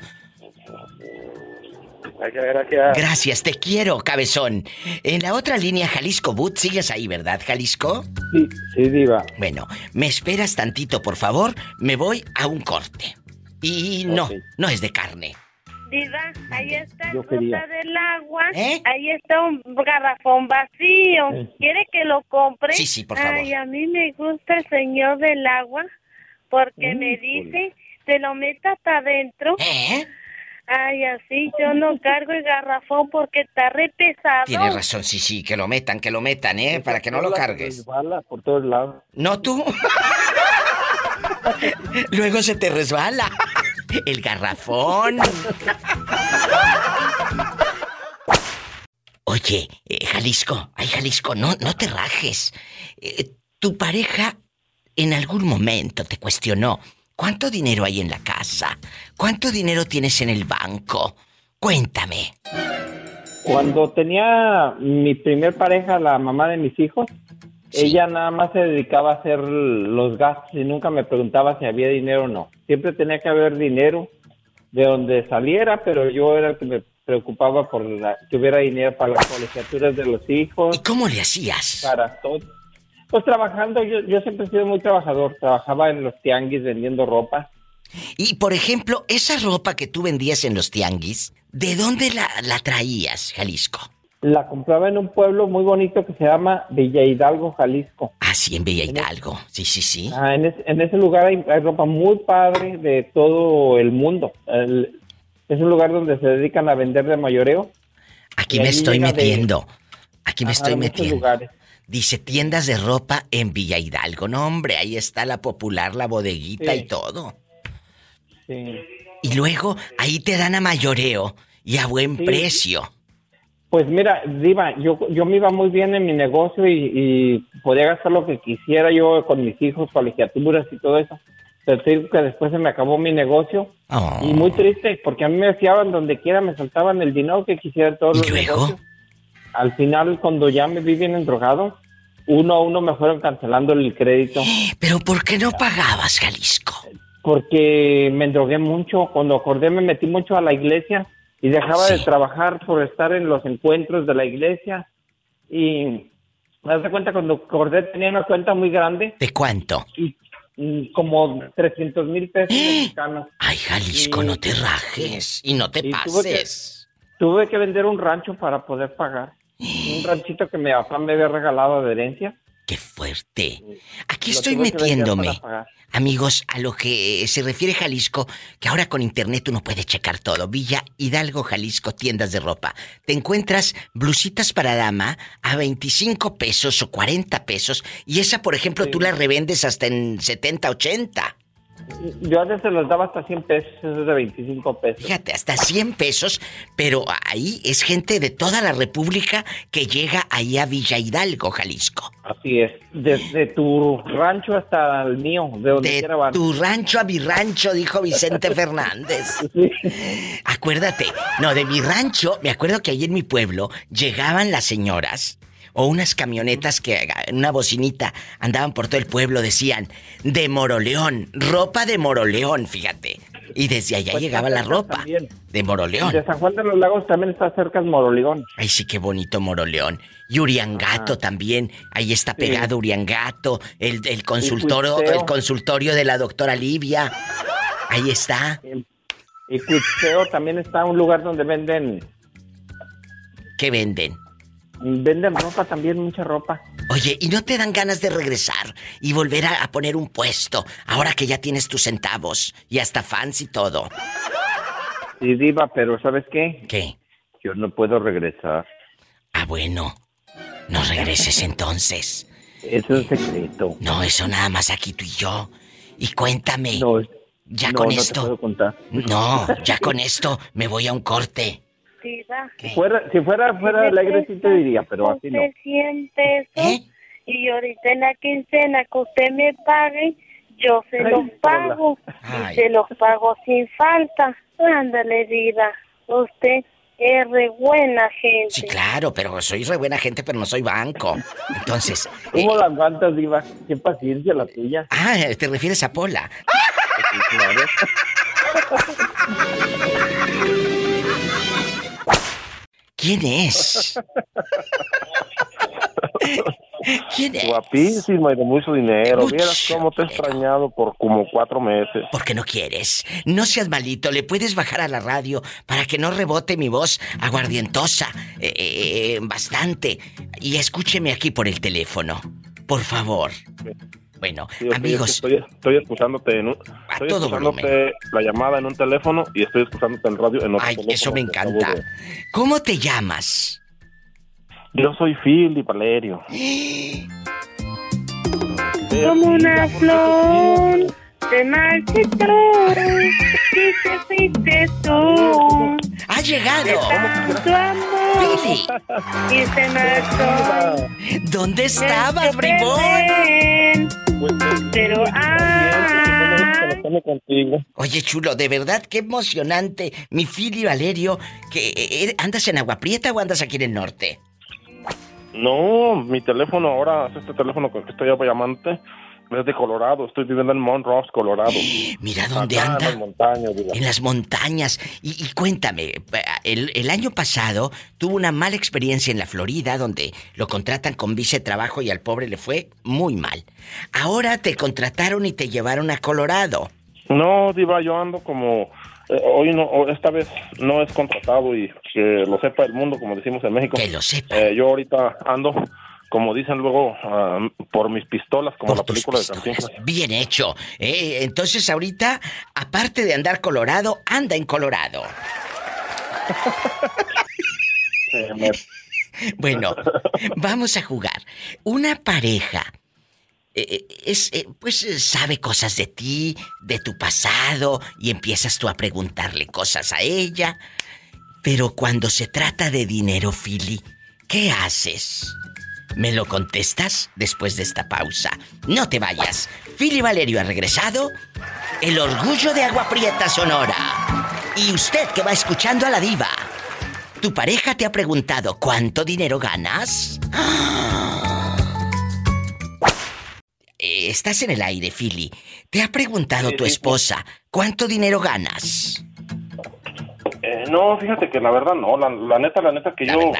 Gracias, gracias.
Te quiero, cabezón. En la otra línea, Jalisco Boot, sigues ahí, ¿verdad, Jalisco?
Sí, sí, diva.
Bueno, me esperas tantito, por favor. Me voy a un corte. Y no, no es de carne.
Diva, ahí está
Yo
el ruta del agua.
¿Eh?
Ahí está un garrafón vacío.
Eh.
¿Quiere que lo compre?
Sí, sí, por favor.
Ay, a mí me gusta el señor del agua porque
Mm,
me dice, te lo meta hasta adentro.
¿Eh?
Ay, así yo no cargo el garrafón porque está re pesado.
Tienes razón, sí, sí, que lo metan, que lo metan, ¿eh? Para que no lo cargues.
Resbala por todos lados.
No tú. Luego se te resbala. El garrafón. Oye, eh, Jalisco, ay Jalisco, no, no te rajes. Eh, tu pareja en algún momento te cuestionó, ¿cuánto dinero hay en la casa? ¿Cuánto dinero tienes en el banco? Cuéntame.
Cuando tenía mi primer pareja, la mamá de mis hijos, ella nada más se dedicaba a hacer los gastos y nunca me preguntaba si había dinero o no. Siempre tenía que haber dinero de donde saliera, pero yo era el que me preocupaba por la- que hubiera dinero para las colegiaturas de los hijos.
¿Y cómo le hacías?
Para todo. Pues trabajando, yo, yo siempre he sido muy trabajador. Trabajaba en los tianguis vendiendo ropa.
Y por ejemplo, esa ropa que tú vendías en los tianguis, ¿de dónde la, la traías, Jalisco?
La compraba en un pueblo muy bonito que se llama Villa Hidalgo, Jalisco.
Ah, sí, en Bella Hidalgo. Sí, sí, sí.
Ah, en, es- en ese lugar hay, hay ropa muy padre de todo el mundo. El- es un lugar donde se dedican a vender de mayoreo.
Aquí me estoy
de-
metiendo. Aquí me
Ajá,
estoy metiendo.
lugares.
Dice tiendas de ropa en Villa Hidalgo. No, hombre, ahí está la popular, la bodeguita
Sí.
y todo.
Sí.
Y luego ahí te dan a mayoreo y a buen
Sí.
precio.
Pues mira, Diva, yo, yo me iba muy bien en mi negocio y, y podía gastar lo que quisiera yo con mis hijos, colegiaturas y todo eso. Pero te digo que después se me acabó mi negocio
Oh.
y muy triste porque a mí me fiaban donde quiera, me soltaban el dinero que quisiera todos
¿Y
los
luego?
negocios. Al final, cuando ya me vi bien endrogado, uno a uno me fueron cancelando el crédito.
Pero ¿por qué no pagabas, Jalisco?
porque me endrogué mucho. Cuando acordé me metí mucho a la iglesia y dejaba de trabajar por estar en los encuentros de la iglesia. Y me das cuenta cuando acordé tenía una cuenta muy grande.
¿De cuánto?
Y, y como 300 mil pesos mexicanos.
Ay, Jalisco, no te rajes y no te
y tuve
pases.
que, tuve que vender un rancho para poder pagar. Un ranchito que mi papá me había regalado de herencia.
¡Qué fuerte! Aquí
Lo
estoy metiéndome, amigos, a lo que se refiere Jalisco, que ahora con internet uno puede checar todo. Villa Hidalgo, Jalisco, tiendas de ropa. Te encuentras blusitas para dama a 25 pesos o 40 pesos y esa, por ejemplo, tú la revendes hasta en 70, 80.
Yo a veces se los daba hasta 100 pesos, eso es de 25 pesos.
Fíjate, hasta 100 pesos, pero ahí es gente de toda la República que llega ahí a Villa Hidalgo, Jalisco.
Así es. Desde tu rancho hasta el mío, de donde
De
quiera van.
tu rancho a mi rancho, dijo Vicente Fernández. Acuérdate, no, de mi rancho, me acuerdo que ahí en mi pueblo llegaban las señoras o unas camionetas que en una bocinita andaban por todo el pueblo, decían, de Moroleón, ropa de Moroleón, fíjate. Y desde allá
Pues
llegaba la ropa
también.
de Moroleón.
De San Juan de los Lagos también está cerca el Moroligón.
Ay, sí, qué bonito Moroleón. Y Uriangato también. Ahí está pegado Uriangato. El, el consultorio, el consultorio de la doctora Livia. Ahí está.
Y Cuitzeo también está un lugar donde venden
¿Qué venden?
Venden ropa también, mucha ropa.
Oye, ¿y no te dan ganas de regresar y volver a, a poner un puesto ahora que ya tienes tus centavos y hasta fans y todo?
Sí, diva, pero ¿sabes qué?
¿Qué?
Yo no puedo regresar.
Ah, bueno. No regreses entonces.
Eso es secreto.
No, eso nada más aquí tú y yo. Y cuéntame.
No,
ya
no,
con
no te
esto.
puedo contar.
No, ya con esto me voy a un corte.
Si fuera, si fuera, fuera alegre sí te diría, pero así no.
Usted 100 pesos y ahorita en la quincena que usted me pague, yo se
Ay,
los pago. Y se los pago sin falta. Ándale, Diva. Usted es re buena gente.
Sí, claro, pero soy re buena gente, pero no soy banco. Entonces.
¿Cómo la aguantas, Diva? Qué paciencia la tuya.
Ah, ¿te refieres a Pola?
Sí, claro.
¿Quién es? ¿Quién es?
Guapísima y de mucho dinero.
Mucho
Vieras cómo te he extrañado por como cuatro meses.
¿Por qué no quieres? No seas malito, le puedes bajar a la radio para que no rebote mi voz aguardientosa eh, eh, bastante. Y escúcheme aquí por el teléfono, por favor. Bueno,
Sí,
amigos,
Estoy, estoy escuchándote en un, estoy
todo
escuchándote la llamada en un teléfono y estoy escuchándote en radio en otro
Ay,
teléfono.
eso me
que
encanta.
de-
¿cómo te llamas?
Yo soy Phil y Valerio.
Como una flor te fuiste tú.
¡Ha llegado!
De y se marchó.
¿Dónde estabas, bribón?
Pero ah,
Oye, chulo, de verdad, qué emocionante. Mi y Valerio, que eh, ¿andas en Agua Prieta o andas aquí en el norte?
No, mi teléfono ahora, es este teléfono con el que estoy llamándote, es de Colorado. Estoy viviendo en Montrose, Colorado.
Mira dónde
Acá
anda.
En las montañas, digo.
En las montañas. Y, y cuéntame, el, el año pasado tuvo una mala experiencia en la Florida donde lo contratan con vice trabajo y al pobre le fue muy mal. Ahora te contrataron y te llevaron a Colorado.
No, Diva, yo ando como. eh, hoy no, esta vez no es contratado y que lo sepa el mundo, como decimos en México.
Que lo sepa.
Eh, yo ahorita ando, como dicen luego, ah, por mis pistolas, como la película de Cantinflas.
Bien hecho. Eh, entonces ahorita, aparte de andar Colorado, anda en Colorado. Bueno, vamos a jugar. Una pareja eh, eh, es, eh, pues sabe cosas de ti, de tu pasado, y empiezas tú a preguntarle cosas a ella. Pero cuando se trata de dinero, Philly, ¿qué haces? ¿Me lo contestas después de esta pausa? No te vayas. Philly Valerio ha regresado. El orgullo de Agua Prieta Sonora. Y usted que va escuchando a la diva. ¿Tu pareja te ha preguntado cuánto dinero ganas? Eh, Estás en el aire, Philly. ¿Te ha preguntado tu esposa cuánto dinero ganas?
eh, no, fíjate que la verdad no, la, la neta, la neta que yo,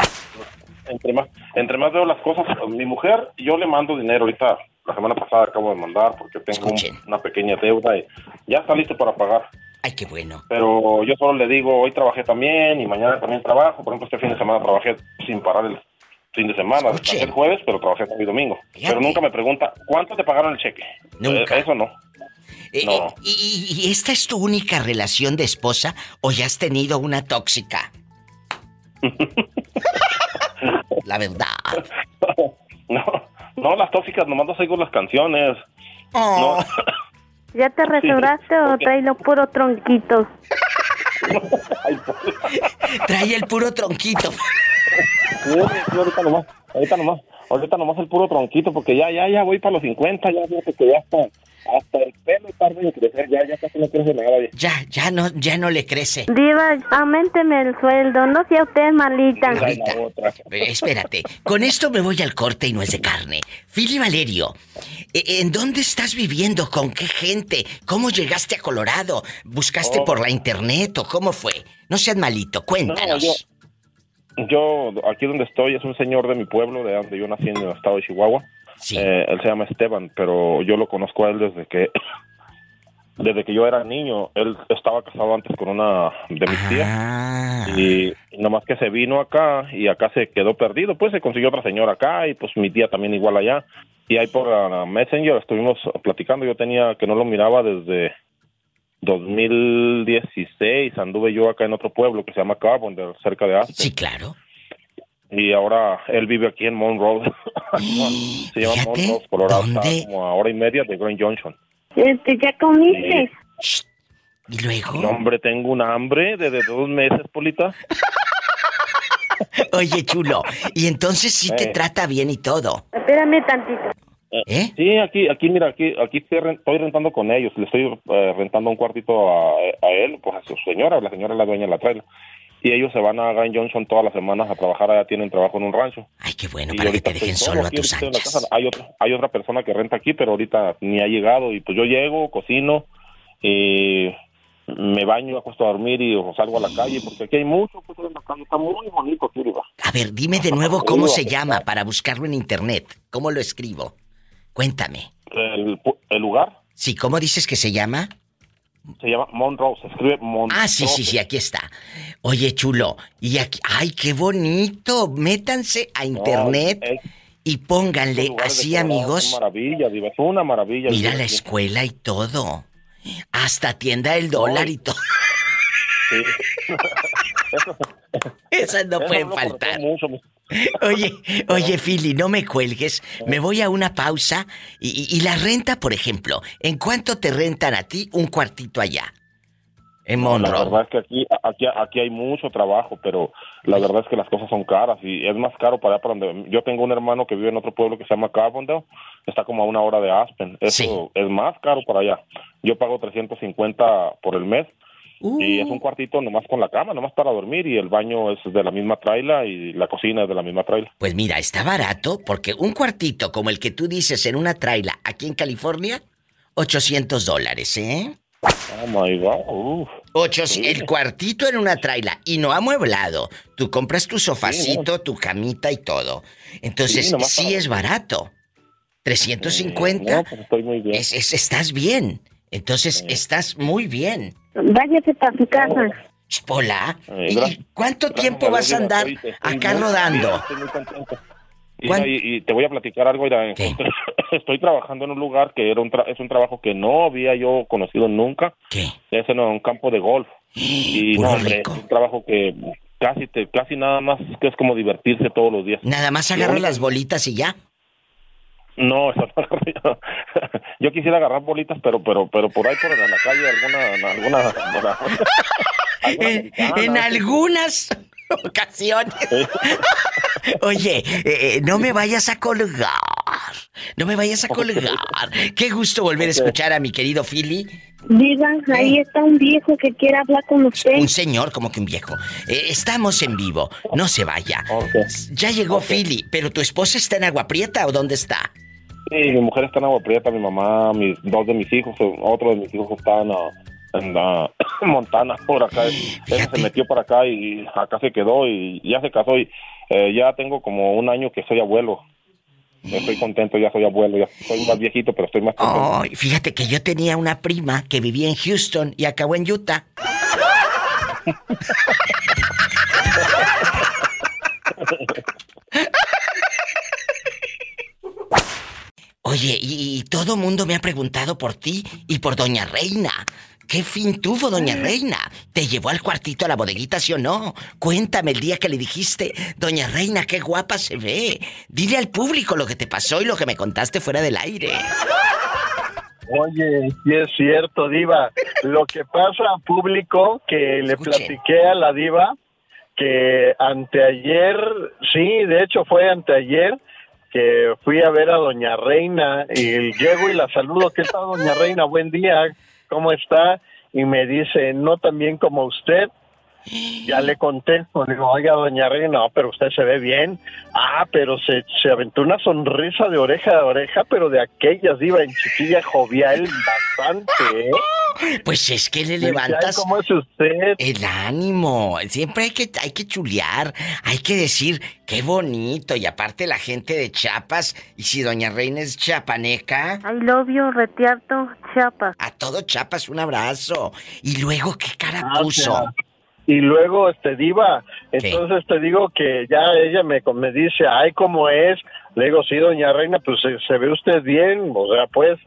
entre más, entre más veo las cosas, mi mujer, yo le mando dinero ahorita, la semana pasada acabo de mandar porque tengo un- una pequeña deuda y ya está listo para pagar.
Ay, qué bueno.
Pero yo solo le digo, hoy trabajé también y mañana también trabajo. Por ejemplo, este fin de semana trabajé sin parar el fin de semana. Descansé el jueves, pero trabajé sábado y domingo. Pero nunca me pregunta, ¿cuánto te pagaron el cheque?
Nunca.
Eh, eso no.
Eh,
No.
eh, ¿y, y esta es tu única relación de esposa o ya has tenido una tóxica? La verdad.
No, no, las tóxicas nomás no oigo las canciones.
Oh.
No.
¿Ya te restauraste o traes los puros tronquitos?
Trae el puro tronquito.
Sí, ahorita nomás, ahorita nomás, ahorita nomás el puro tronquito, porque ya, ya, ya voy para los 50, ya fíjate que ya está, hasta el pelo tarde en crecer, ya, ya casi no crece nada. ya.
Ya, ya no, ya no le crece.
Diva, aumenteme el sueldo, no sea usted malita.
Ahorita. Eh, Espérate, con esto me voy al corte y no es de carne. Fili Valerio, eh, ¿en dónde estás viviendo? ¿Con qué gente? ¿Cómo llegaste a Colorado? ¿Buscaste
Oh.
por la internet o cómo fue? No seas malito, cuéntanos.
Yo, aquí donde estoy, es un señor de mi pueblo, de donde yo nací en el estado de Chihuahua. Eh, él se llama Esteban, pero yo lo conozco a él desde que desde que yo era niño. Él estaba casado antes con una de mis tías. Y, y nomás que se vino acá y acá se quedó perdido, pues se consiguió otra señora acá y pues mi tía también igual allá. Y ahí por la Messenger estuvimos platicando. Yo tenía que no lo miraba desde 2016. Anduve yo acá en otro pueblo que se llama Carbon, de- cerca de Aspen.
Sí, claro.
Y ahora él vive aquí en Monroe. Se llama Monroe, Colorado. Está como a hora y media de Grand Junction.
Este, ¿Ya comiste?
¿Y luego?
No, hombre, tengo un hambre desde dos meses, Polita.
Oye, chulo, y entonces sí te
Eh.
trata bien y todo.
Espérame tantito.
¿Eh?
Sí, aquí, aquí, mira, aquí, aquí estoy, ren- estoy rentando con ellos. Le estoy eh, rentando un cuartito a, a él, pues a su señora. La señora es la dueña de la trailer. Y ellos se van a Grand Junction todas las semanas a trabajar. Allá tienen trabajo en un rancho.
Ay, qué bueno,
Y
para que te dejen solo a tus anchas.
Hay otra, hay otra persona que renta aquí, pero ahorita ni ha llegado. Y pues yo llego, cocino, y me baño, acuesto a dormir y o salgo a la calle, porque aquí hay mucho pues, en la calle. Está muy bonito aquí.
A ver, dime de nuevo cómo se llama para buscarlo en internet. ¿Cómo lo escribo? Cuéntame.
El lugar
Sí, ¿cómo dices que se llama?
Se llama Monroe, se escribe Monroe.
Ah, sí, sí, sí, aquí está. Oye, chulo, y aquí, ay, qué bonito. Métanse a internet
es-
y pónganle así, amigos.
son maravilla, Diva, es una maravilla.
Mira
vivir
la escuela y todo. Hasta tienda del dólar y todo.
Sí.
Esas no
Eso
pueden faltar.
mucho,
Oye, oye, Philly, no me cuelgues. Me voy a una pausa. Y, y- la renta, por ejemplo, ¿en cuánto te rentan a ti un cuartito allá? En
La
Monroe.
verdad es que aquí, aquí, aquí hay mucho trabajo, pero la verdad es que las cosas son caras y es más caro para allá para donde... Yo tengo un hermano que vive en otro pueblo que se llama Carbondale, está como a una hora de Aspen. Eso es más caro para allá. Yo pago 350 por el mes y es un cuartito nomás con la cama, nomás para dormir y el baño es de la misma traila y la cocina es de la misma traila.
Pues mira, está barato porque un cuartito como el que tú dices en una traila aquí en California, 800 dólares, ¿eh?
Oh my God. Uf.
Ocho,
Sí.
El cuartito en una traila y no amueblado. Tú compras tu sofacito, tu camita y todo. Entonces,
Sí,
es barato. 350.
No, pues estoy muy bien.
Es, es- estás bien. Entonces, estás muy bien.
Váyase para su casa.
Eh,
¿y
gracias.
cuánto
Gracias,
tiempo vas a andar acá
muy-
rodando?
Estoy muy contento. Y,
¿Cuán-
y- y te voy a platicar algo, mira, estoy trabajando en un lugar que era un tra- es un trabajo que no había yo conocido nunca.
¿Qué?
Es en un campo de golf. Y no, hombre,
rico.
es un trabajo que casi te, casi nada más que es como divertirse todos los días.
Nada más
único-
las bolitas y ya.
No, eso no yo. Yo quisiera agarrar bolitas, pero pero pero por ahí por en la calle alguna alguna, alguna-
En, en algunas ocasiones. Oye, eh, eh, no me vayas a colgar. No me vayas a colgar. Qué gusto volver a escuchar a mi querido Philly.
Diva, ahí está un viejo que quiere hablar con usted.
Un señor como que un viejo. Eh, estamos en vivo. No se vaya. Ya llegó Philly, pero tu esposa está en Agua Prieta o dónde está?
Sí, mi mujer está en Agua Prieta, mi mamá, mis dos de mis hijos, otro de mis hijos está en, en ah, Montana, por acá. Ese se metió para acá y acá se quedó y ya se casó y eh, ya tengo como un año que soy abuelo. Estoy contento, ya soy abuelo, ya soy más viejito, pero estoy más contento.
Ay, fíjate que yo tenía una prima que vivía en Houston y acabó en Utah. Oye, y, y todo mundo me ha preguntado por ti y por Doña Reina. ¿Qué fin tuvo Doña Reina? ¿Te llevó al cuartito a la bodeguita, sí o no? Cuéntame el día que le dijiste, Doña Reina, qué guapa se ve. Dile al público lo que te pasó y lo que me contaste fuera del aire.
Oye, sí es cierto, Diva. Lo que pasa, público, que le platiqué a la Diva que anteayer, sí, de hecho fue anteayer, que fui a ver a Doña Reina y llego y la saludo. ¿Qué tal, Doña Reina? Buen día, ¿cómo está? Y me dice, no tan bien como usted. Ya le contesto, le digo, oiga, doña Reina, no, pero usted se ve bien. Ah, pero se, se aventó una sonrisa de oreja a oreja, pero de aquellas, iba en chiquilla jovial bastante, ¿eh?
Pues es que le
Dije, "Ay,
levantas
¿Cómo es usted?
el ánimo. Siempre hay que, hay que chulear, hay que decir qué bonito. Y aparte la gente de Chiapas, y si Doña Reina es chapaneca,
I love you, Retiarto, Chiapas.
a todo Chiapas un abrazo. Y luego, ¿qué cara puso?
Y luego, este, diva, entonces te digo que ya ella me, me dice, ay, ¿cómo es? Le digo, sí, doña Reina, pues se, se ve usted bien, o sea, pues,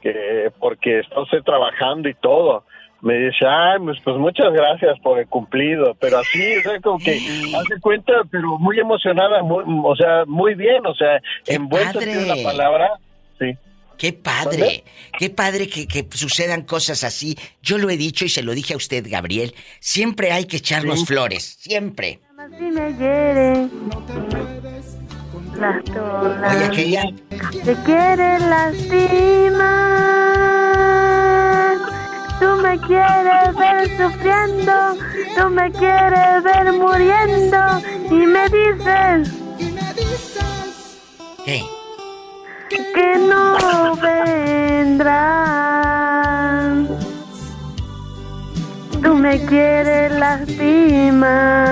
que porque está usted trabajando y todo. me dice, ay, pues, pues muchas gracias por el cumplido, pero así, o sea, como que hace cuenta, pero muy emocionada, muy, o sea, muy bien, o sea, en buen sentido de la palabra, sí.
Qué padre, qué padre que, que, sucedan cosas así. Yo lo he dicho y se lo dije a usted, Gabriel. Siempre hay que echarnos
Sí.
flores, siempre.
Si me hiere, las tolas.
Oye, aquella.
Te quiere lastimar. Tú me quieres ver sufriendo, tú me quieres ver muriendo y me dices
¿Qué?
Que no vendrás. Tú me quieres lastimar.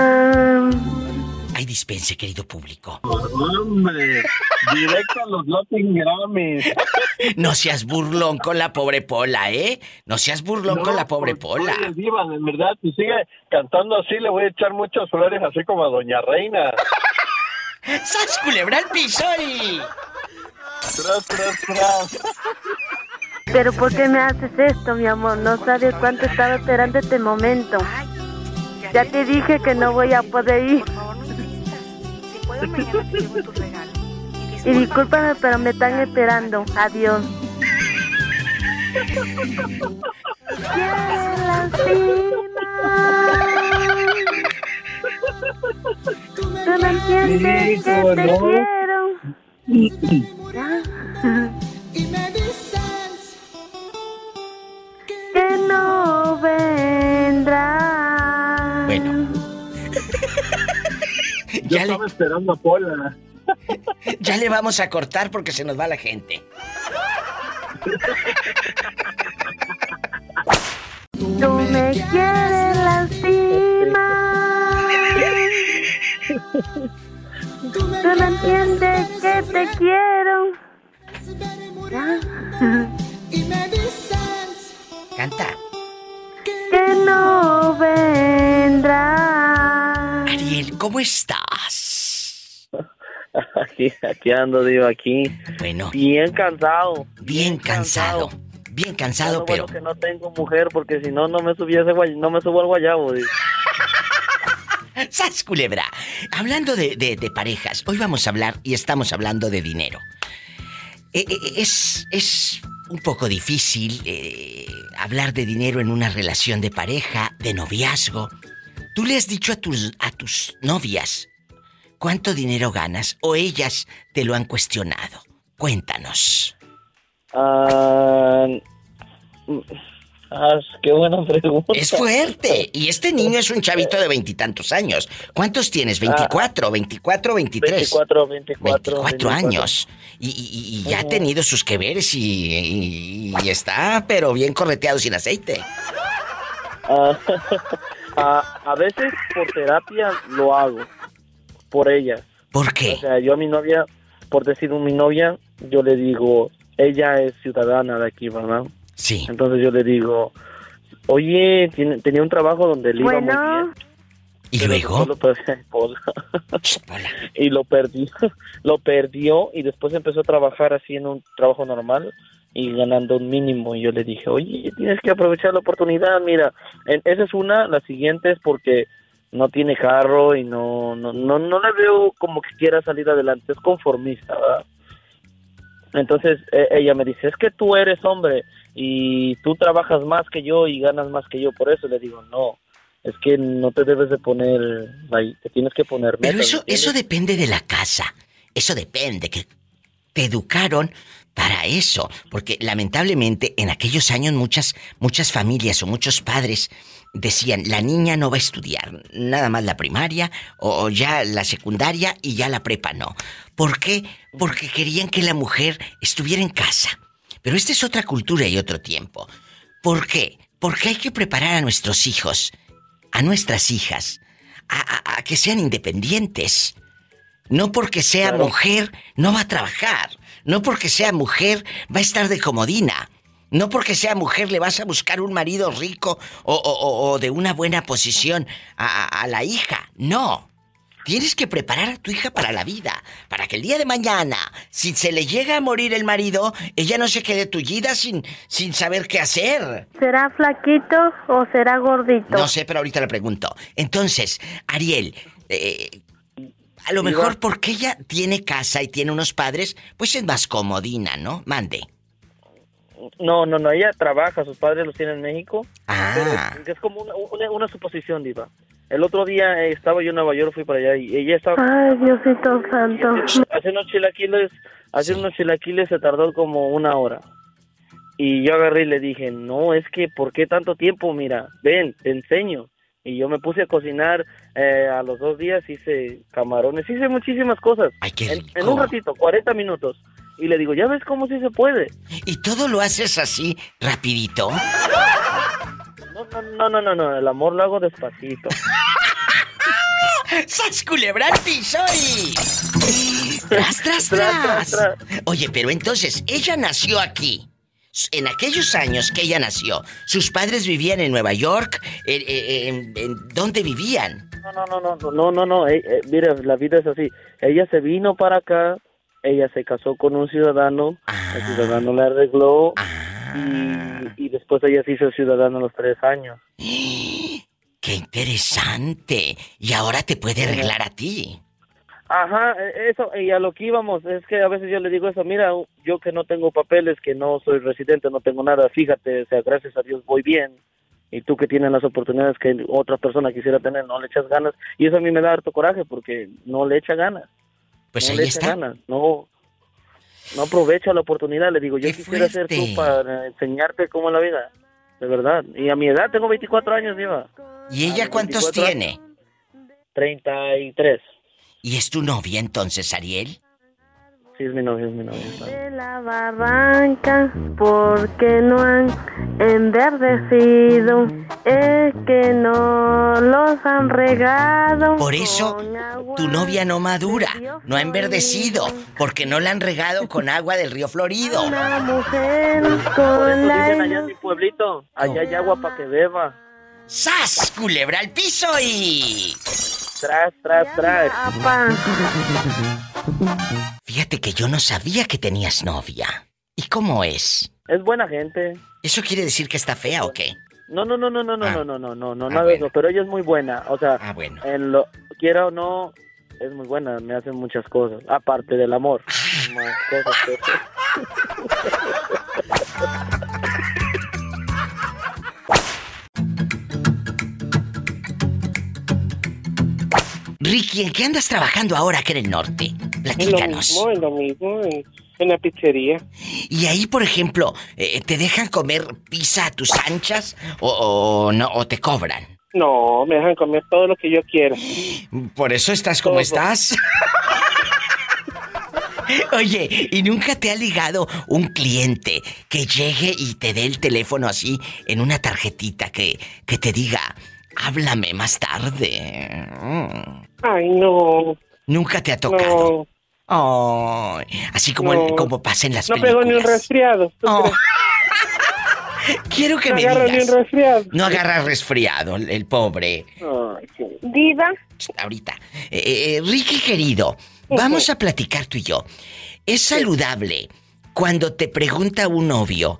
Ay, dispense, querido público.
Hombre, directo a los Latin Grammys.
No seas burlón con la pobre Pola, ¿eh? No seas burlón con la pobre Pola.
Oye, Diva, de verdad, si sigue cantando así, le voy a echar muchas flores, así como a Doña Reina.
¡Sas culebra al piso y...
Tras, tras, tras.
Pero ¿por qué me haces esto, mi amor? No sabes cuánto estaba esperando este momento. Ya te dije que no voy a poder ir. Y discúlpame, pero me están esperando. Adiós. Tú no entiendes que te quiero. Ya.
Y me dices
que no vendrá.
Bueno.
Yo estaba esperando a Pola.
Ya le vamos a cortar porque se nos va la gente.
Tú me quieres lastimar. Tú no entiendes que te quiero. Ya.
Canta.
Que no vendrá.
Ariel, ¿cómo estás?
Aquí, aquí ando, digo, aquí.
Bueno.
Bien cansado.
Bien cansado. Bien cansado, pero...
bueno que no tengo mujer, porque si no, no me subía ese guay- no me subo al guayabo, digo.
¡Sas, culebra! Hablando de, parejas, hoy vamos a hablar y estamos hablando de dinero. Eh, eh, es, es un poco difícil eh, hablar de dinero en una relación de pareja, de noviazgo. ¿Tú le has dicho a tus, a tus novias cuánto dinero ganas o ellas te lo han cuestionado? Cuéntanos.
Ah, ah, qué buena pregunta.
Es fuerte. Y este niño es un chavito de veintitantos años. ¿Cuántos tienes? ¿24, 24, 23?
24, 24.
24 años. Y, y- y ya ha tenido sus que veres y, y- está, pero bien correteado sin aceite.
Ah, a, a veces por terapia lo hago, por ella.
¿Por qué?
O sea, yo a mi novia, por decir mi novia, yo le digo, ella es ciudadana de aquí, ¿verdad?
Sí.
Entonces yo le digo, oye, tiene- tenía un trabajo donde le iba muy bien.
¿Y
pero
luego?
Pola. y lo perdió, lo perdió y después empezó a trabajar así en un trabajo normal y ganando un mínimo. Y yo le dije, oye, tienes que aprovechar la oportunidad, mira, en- esa es una, la siguiente es porque no tiene carro y no, no, no, no le veo como que quiera salir adelante, es conformista, ¿verdad? Entonces e- ella me dice, es que tú eres hombre y tú trabajas más que yo y ganas más que yo, por eso le digo, no, es que no te debes de poner, ahí, te tienes que poner
Pero
metas,
eso,
¿me
eso depende de la casa. Eso depende, que te educaron para eso. Porque lamentablemente en aquellos años muchas, muchas familias o muchos padres decían, la niña no va a estudiar, nada más la primaria o, o ya la secundaria y ya la prepa no. ¿Por qué? Porque querían que la mujer estuviera en casa. Pero esta es otra cultura y otro tiempo. ¿Por qué? Porque hay que preparar a nuestros hijos, a nuestras hijas, a, a- a que sean independientes. No porque sea
Claro.
mujer no va a trabajar. No porque sea mujer va a estar de comodina. No porque sea mujer le vas a buscar un marido rico o, o- o- de una buena posición a la hija. No. Tienes que preparar a tu hija para la vida, para que el día de mañana, si se le llega a morir el marido, ella no se quede tullida sin, sin saber qué hacer.
¿Será flaquito o será gordito?
No sé, pero ahorita le pregunto. Entonces, Ariel, eh, a lo mejor porque ella tiene casa y tiene unos padres, pues es más comodina, ¿no? Mande.
No, no, no, ella trabaja, sus padres los tienen en México.
Ah.
pero es como una, una, una suposición, Diva. El otro día eh, estaba yo en Nueva York, fui para allá y ella estaba...
Ay, Diosito santo.
Hace unos chilaquiles, hace unos chilaquiles se tardó como una hora. Y yo agarré y le dije, no, es que, ¿por qué tanto tiempo? Mira, ven, te enseño. Y yo me puse a cocinar, eh, a los dos días hice camarones, hice muchísimas cosas. en, en un ratito, 40 minutos. Y le digo, ¿ya ves cómo sí se puede?
¿Y todo lo haces así, rapidito?
No, no, no, no, no, el amor lo hago despacito.
¡Sas culebra al piso y... ¡Tras, tras, tras! Oye, pero entonces, ella nació aquí. En aquellos años que ella nació, sus padres vivían en Nueva York. ¿En, en- en dónde vivían?
No, no, no, no, no, no, no, eh, eh, mira, la vida es así. Ella se vino para acá, ella se casó con un ciudadano, el ciudadano le arregló y, y después ella se hizo ciudadano a los tres años.
¡Qué interesante! Y ahora te puede arreglar a ti.
Ajá, eh, eso, y a lo que íbamos, es que a veces yo le digo eso, mira, yo que no tengo papeles, que no soy residente, no tengo nada, fíjate, o sea, gracias a Dios voy bien, y tú que tienes las oportunidades que otra persona quisiera tener, no le echas ganas, y eso a mí me da harto coraje, porque no le echa ganas.
Pues
no
ahí
le echa
está.
ganas, no, no aprovecha la oportunidad, le digo, yo quisiera ser tú para enseñarte cómo es la vida, de verdad, y a mi edad, tengo 24 años, Diva.
¿Y ella cuántos
24
tiene?
33.
¿Y es tu novia entonces, Ariel?
Sí, es mi novia, es mi novia.
De la barranca, porque no han enverdecido, es que no los han regado.
Por eso tu novia no madura, no ha enverdecido, porque no la han regado con agua del río Florido.
Una mujer con la
dicen allá en mi pueblito, allá hay agua para que beba.
¡Sas! Culebra al piso y...
Tras, tras, tras.
Fíjate que yo no sabía que tenías novia. ¿Y cómo es?
Es buena gente.
¿Eso quiere decir que está fea o qué?
No, no, no, no, no, no, ah. no, no, no, no, no,
ah,
nada de eso, pero ella es muy buena, o sea,
ah, bueno.
en lo, quiera o no, es muy buena, me hace muchas cosas, aparte del amor. Ah. Más cosas que...
Ricky, ¿en qué andas trabajando ahora que en el norte?
Es lo mismo, es lo mismo, en, en la pizzería.
Y ahí, por ejemplo, eh, ¿te dejan comer pizza a tus anchas o, o no o te cobran?
No, me dejan comer todo lo que yo quiera.
Por eso estás como estás. Oye, ¿y nunca te ha ligado un cliente que llegue y te dé el teléfono así en una tarjetita que, que te diga, háblame más tarde?
Ay, no.
Nunca te ha tocado. Ay, así como,
No.
como pasa en las
No
películas.
pego ni un resfriado. ¿tú
Oh. Quiero que
No
me
agarro ni
digas.
un resfriado.
No agarra resfriado, el, pobre.
Diva.
Ahorita. Eh, eh, Ricky querido, vamos a platicar tú y yo. ¿Es saludable cuando te pregunta un novio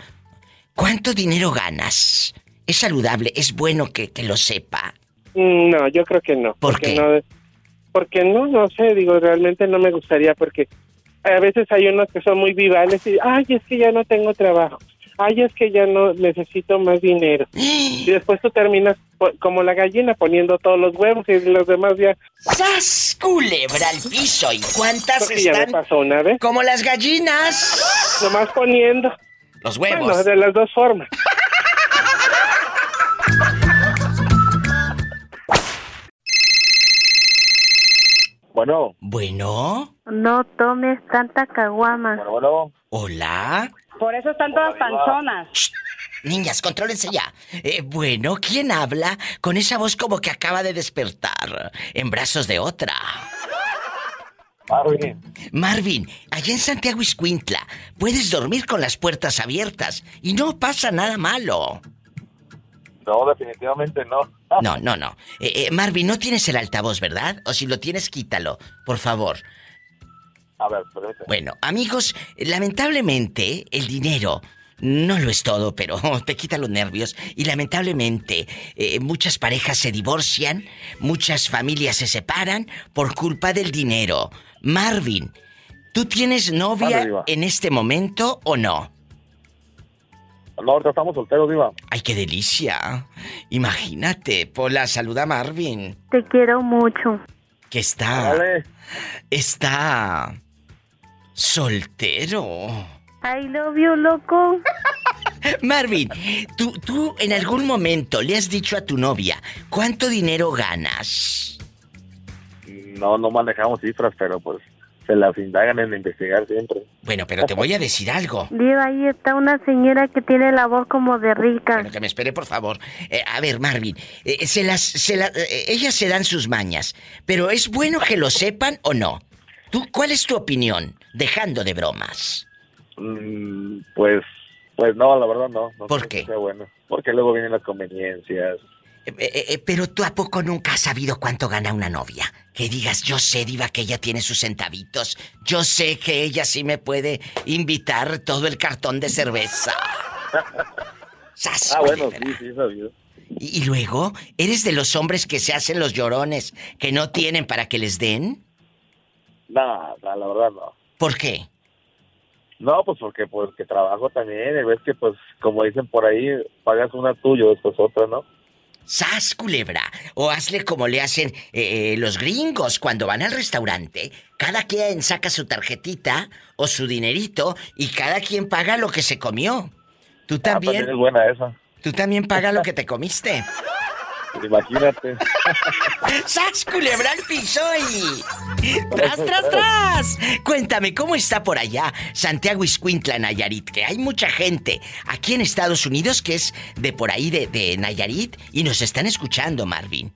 cuánto dinero ganas? ¿Es saludable? ¿Es bueno que, que lo sepa?
Mm, No, yo creo que no.
¿Por
porque
qué?
No, porque no, no sé, digo, realmente no me gustaría porque a veces hay unos que son muy vivales y, ay, es que ya no tengo trabajo. Ay, es que ya no necesito más dinero. Y después tú terminas como la gallina poniendo todos los huevos y los demás ya...
¡Sas! Culebra al piso. ¿Y cuántas
Porque ya me
están?
pasó una vez.
Como las gallinas.
Nomás poniendo.
Los huevos.
Bueno, de las dos formas.
Bueno.
Bueno.
No tomes tanta caguama.
Bueno.
Hola.
Por eso están todas panzonas.
Niñas, contrólense ya. Eh, bueno, ¿quién habla con esa voz como que acaba de despertar en brazos de otra?
Marvin.
Marvin, allá en Santiago Iscuintla, puedes dormir con las puertas abiertas y no pasa nada malo.
No, definitivamente no.
No, no, no. Eh, eh, Marvin, no tienes el altavoz, ¿verdad? O si lo tienes, quítalo, por favor.
A ver, permíteme.
Bueno, amigos, lamentablemente el dinero no lo es todo, pero te quita los nervios. Y lamentablemente eh, muchas parejas se divorcian, muchas familias se separan por culpa del dinero. Marvin, ¿tú tienes novia en este momento o no?
No, ahorita estamos solteros, Diva.
¡Ay, qué delicia! Imagínate, Pola, saluda a Marvin,
Te quiero mucho.
que está... Está... soltero.
I love you, loco.
Marvin, ¿tú, tú en algún momento le has dicho a tu novia cuánto dinero ganas.
No, no manejamos cifras, pero pues se las indagan en investigar siempre.
Bueno, pero te voy a decir algo.
Diva, ahí está una señora que tiene la voz como de rica.
Bueno, que me espere, por favor. Eh, a ver, Marvin, eh, se las, se la- eh, ellas se dan sus mañas, pero ¿es bueno que lo sepan o no? ¿Tú, ¿Cuál es tu opinión? Dejando de bromas.
Mm, pues, pues no, la verdad no. no
¿Por qué?
sea bueno. Porque luego vienen las conveniencias.
Eh, eh, eh, pero tú a poco nunca has sabido cuánto gana una novia. Que digas, yo sé, Diva, que ella tiene sus centavitos. Yo sé que ella sí me puede invitar todo el cartón de cerveza. ¡Sas,
Ah, bueno, sí, sí, sabido.
Y, y luego, ¿eres de los hombres que se hacen los llorones, que no tienen para que les den?
No, no, la verdad no.
¿Por qué?
No, pues porque pues que trabajo también, y ves que pues como dicen por ahí, pagas una tuya, después otra, ¿no?
¡Sas, culebra! O hazle como le hacen eh, eh, los gringos cuando van al restaurante. Cada quien saca su tarjetita o su dinerito y cada quien paga lo que se comió. ¿Tú
Ah, también
también?
es buena esa.
¿Tú también pagas lo que te comiste?
Imagínate.
¡Sas, culebra al piso y... ¡Tras, tras, tras! Cuéntame, ¿cómo está por allá Santiago Iscuintla, Nayarit? Que hay mucha gente aquí en Estados Unidos que es de por ahí de, de Nayarit y nos están escuchando, Marvin.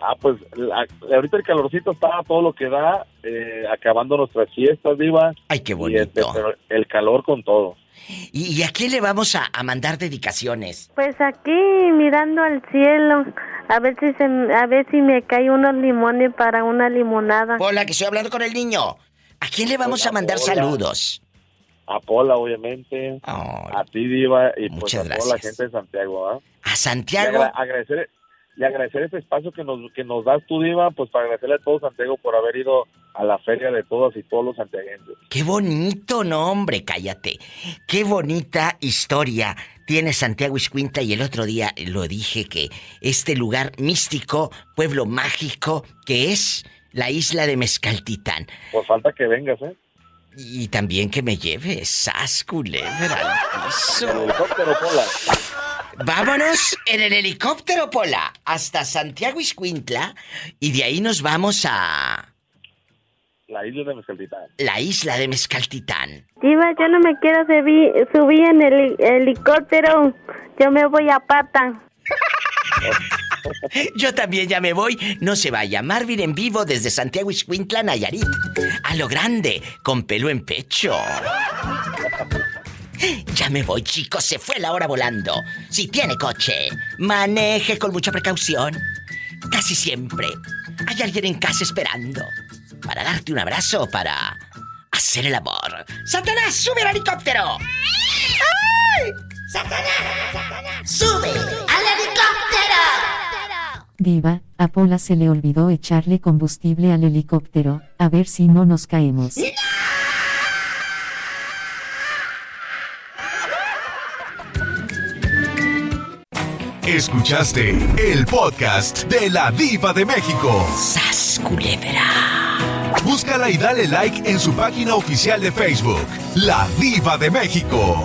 Ah, pues la- ahorita el calorcito está a todo lo que da, eh, acabando nuestras fiestas, Diva.
Ay, qué
Y este, pero el calor con todo.
¿Y, y a quién le vamos a, a mandar dedicaciones?
Pues aquí mirando al cielo, a ver si se, a ver si me cae unos limones para una limonada.
Hola, que estoy hablando con el niño. ¿A quién le vamos
Pues,
a mandar
hola.
saludos?
A Pola, obviamente. a ti, Diva, y pues
muchas
a toda la
gracias.
gente de Santiago, ¿ah?
A Santiago.
agra- agradecer, y agradecer este espacio que nos, que nos das tú, Diva, pues para agradecerle a todo Santiago por haber ido a la feria de todas y todos los santiaguenses.
Qué bonito nombre, cállate. Qué bonita historia tiene Santiago Iscuintla y el otro día lo dije que este lugar místico, pueblo mágico que es la isla de Mezcaltitán.
Pues falta que vengas, ¿eh?
Y también que me lleves, sas culebra al piso.
El helicóptero.
Vámonos en el helicóptero, Pola, hasta Santiago Iscuintla y de ahí nos vamos a
La isla de Mezcaltitán.
la isla de Mezcaltitán.
Diva, yo no me quiero subir, subir en el heli- helicóptero, yo me voy a pata.
Yo también ya me voy. No se vaya. Marvin en vivo desde Santiago Iscuintla, Nayarit. A lo grande, con pelo en pecho. Ya me voy, chicos. Se fue la hora volando. Si tiene coche, maneje con mucha precaución. Casi siempre hay alguien en casa esperando para darte un abrazo, para hacer el amor. ¡Satanás, sube al helicóptero! ¡Ay! ¡Satanás! ¡Sube al helicóptero!
Diva, a Pola se le olvidó echarle combustible al helicóptero, a ver si no nos caemos.
Escuchaste el podcast de la Diva de México.
¡Sas, culebra!
Búscala y dale like en su página oficial de Facebook, La Diva de México.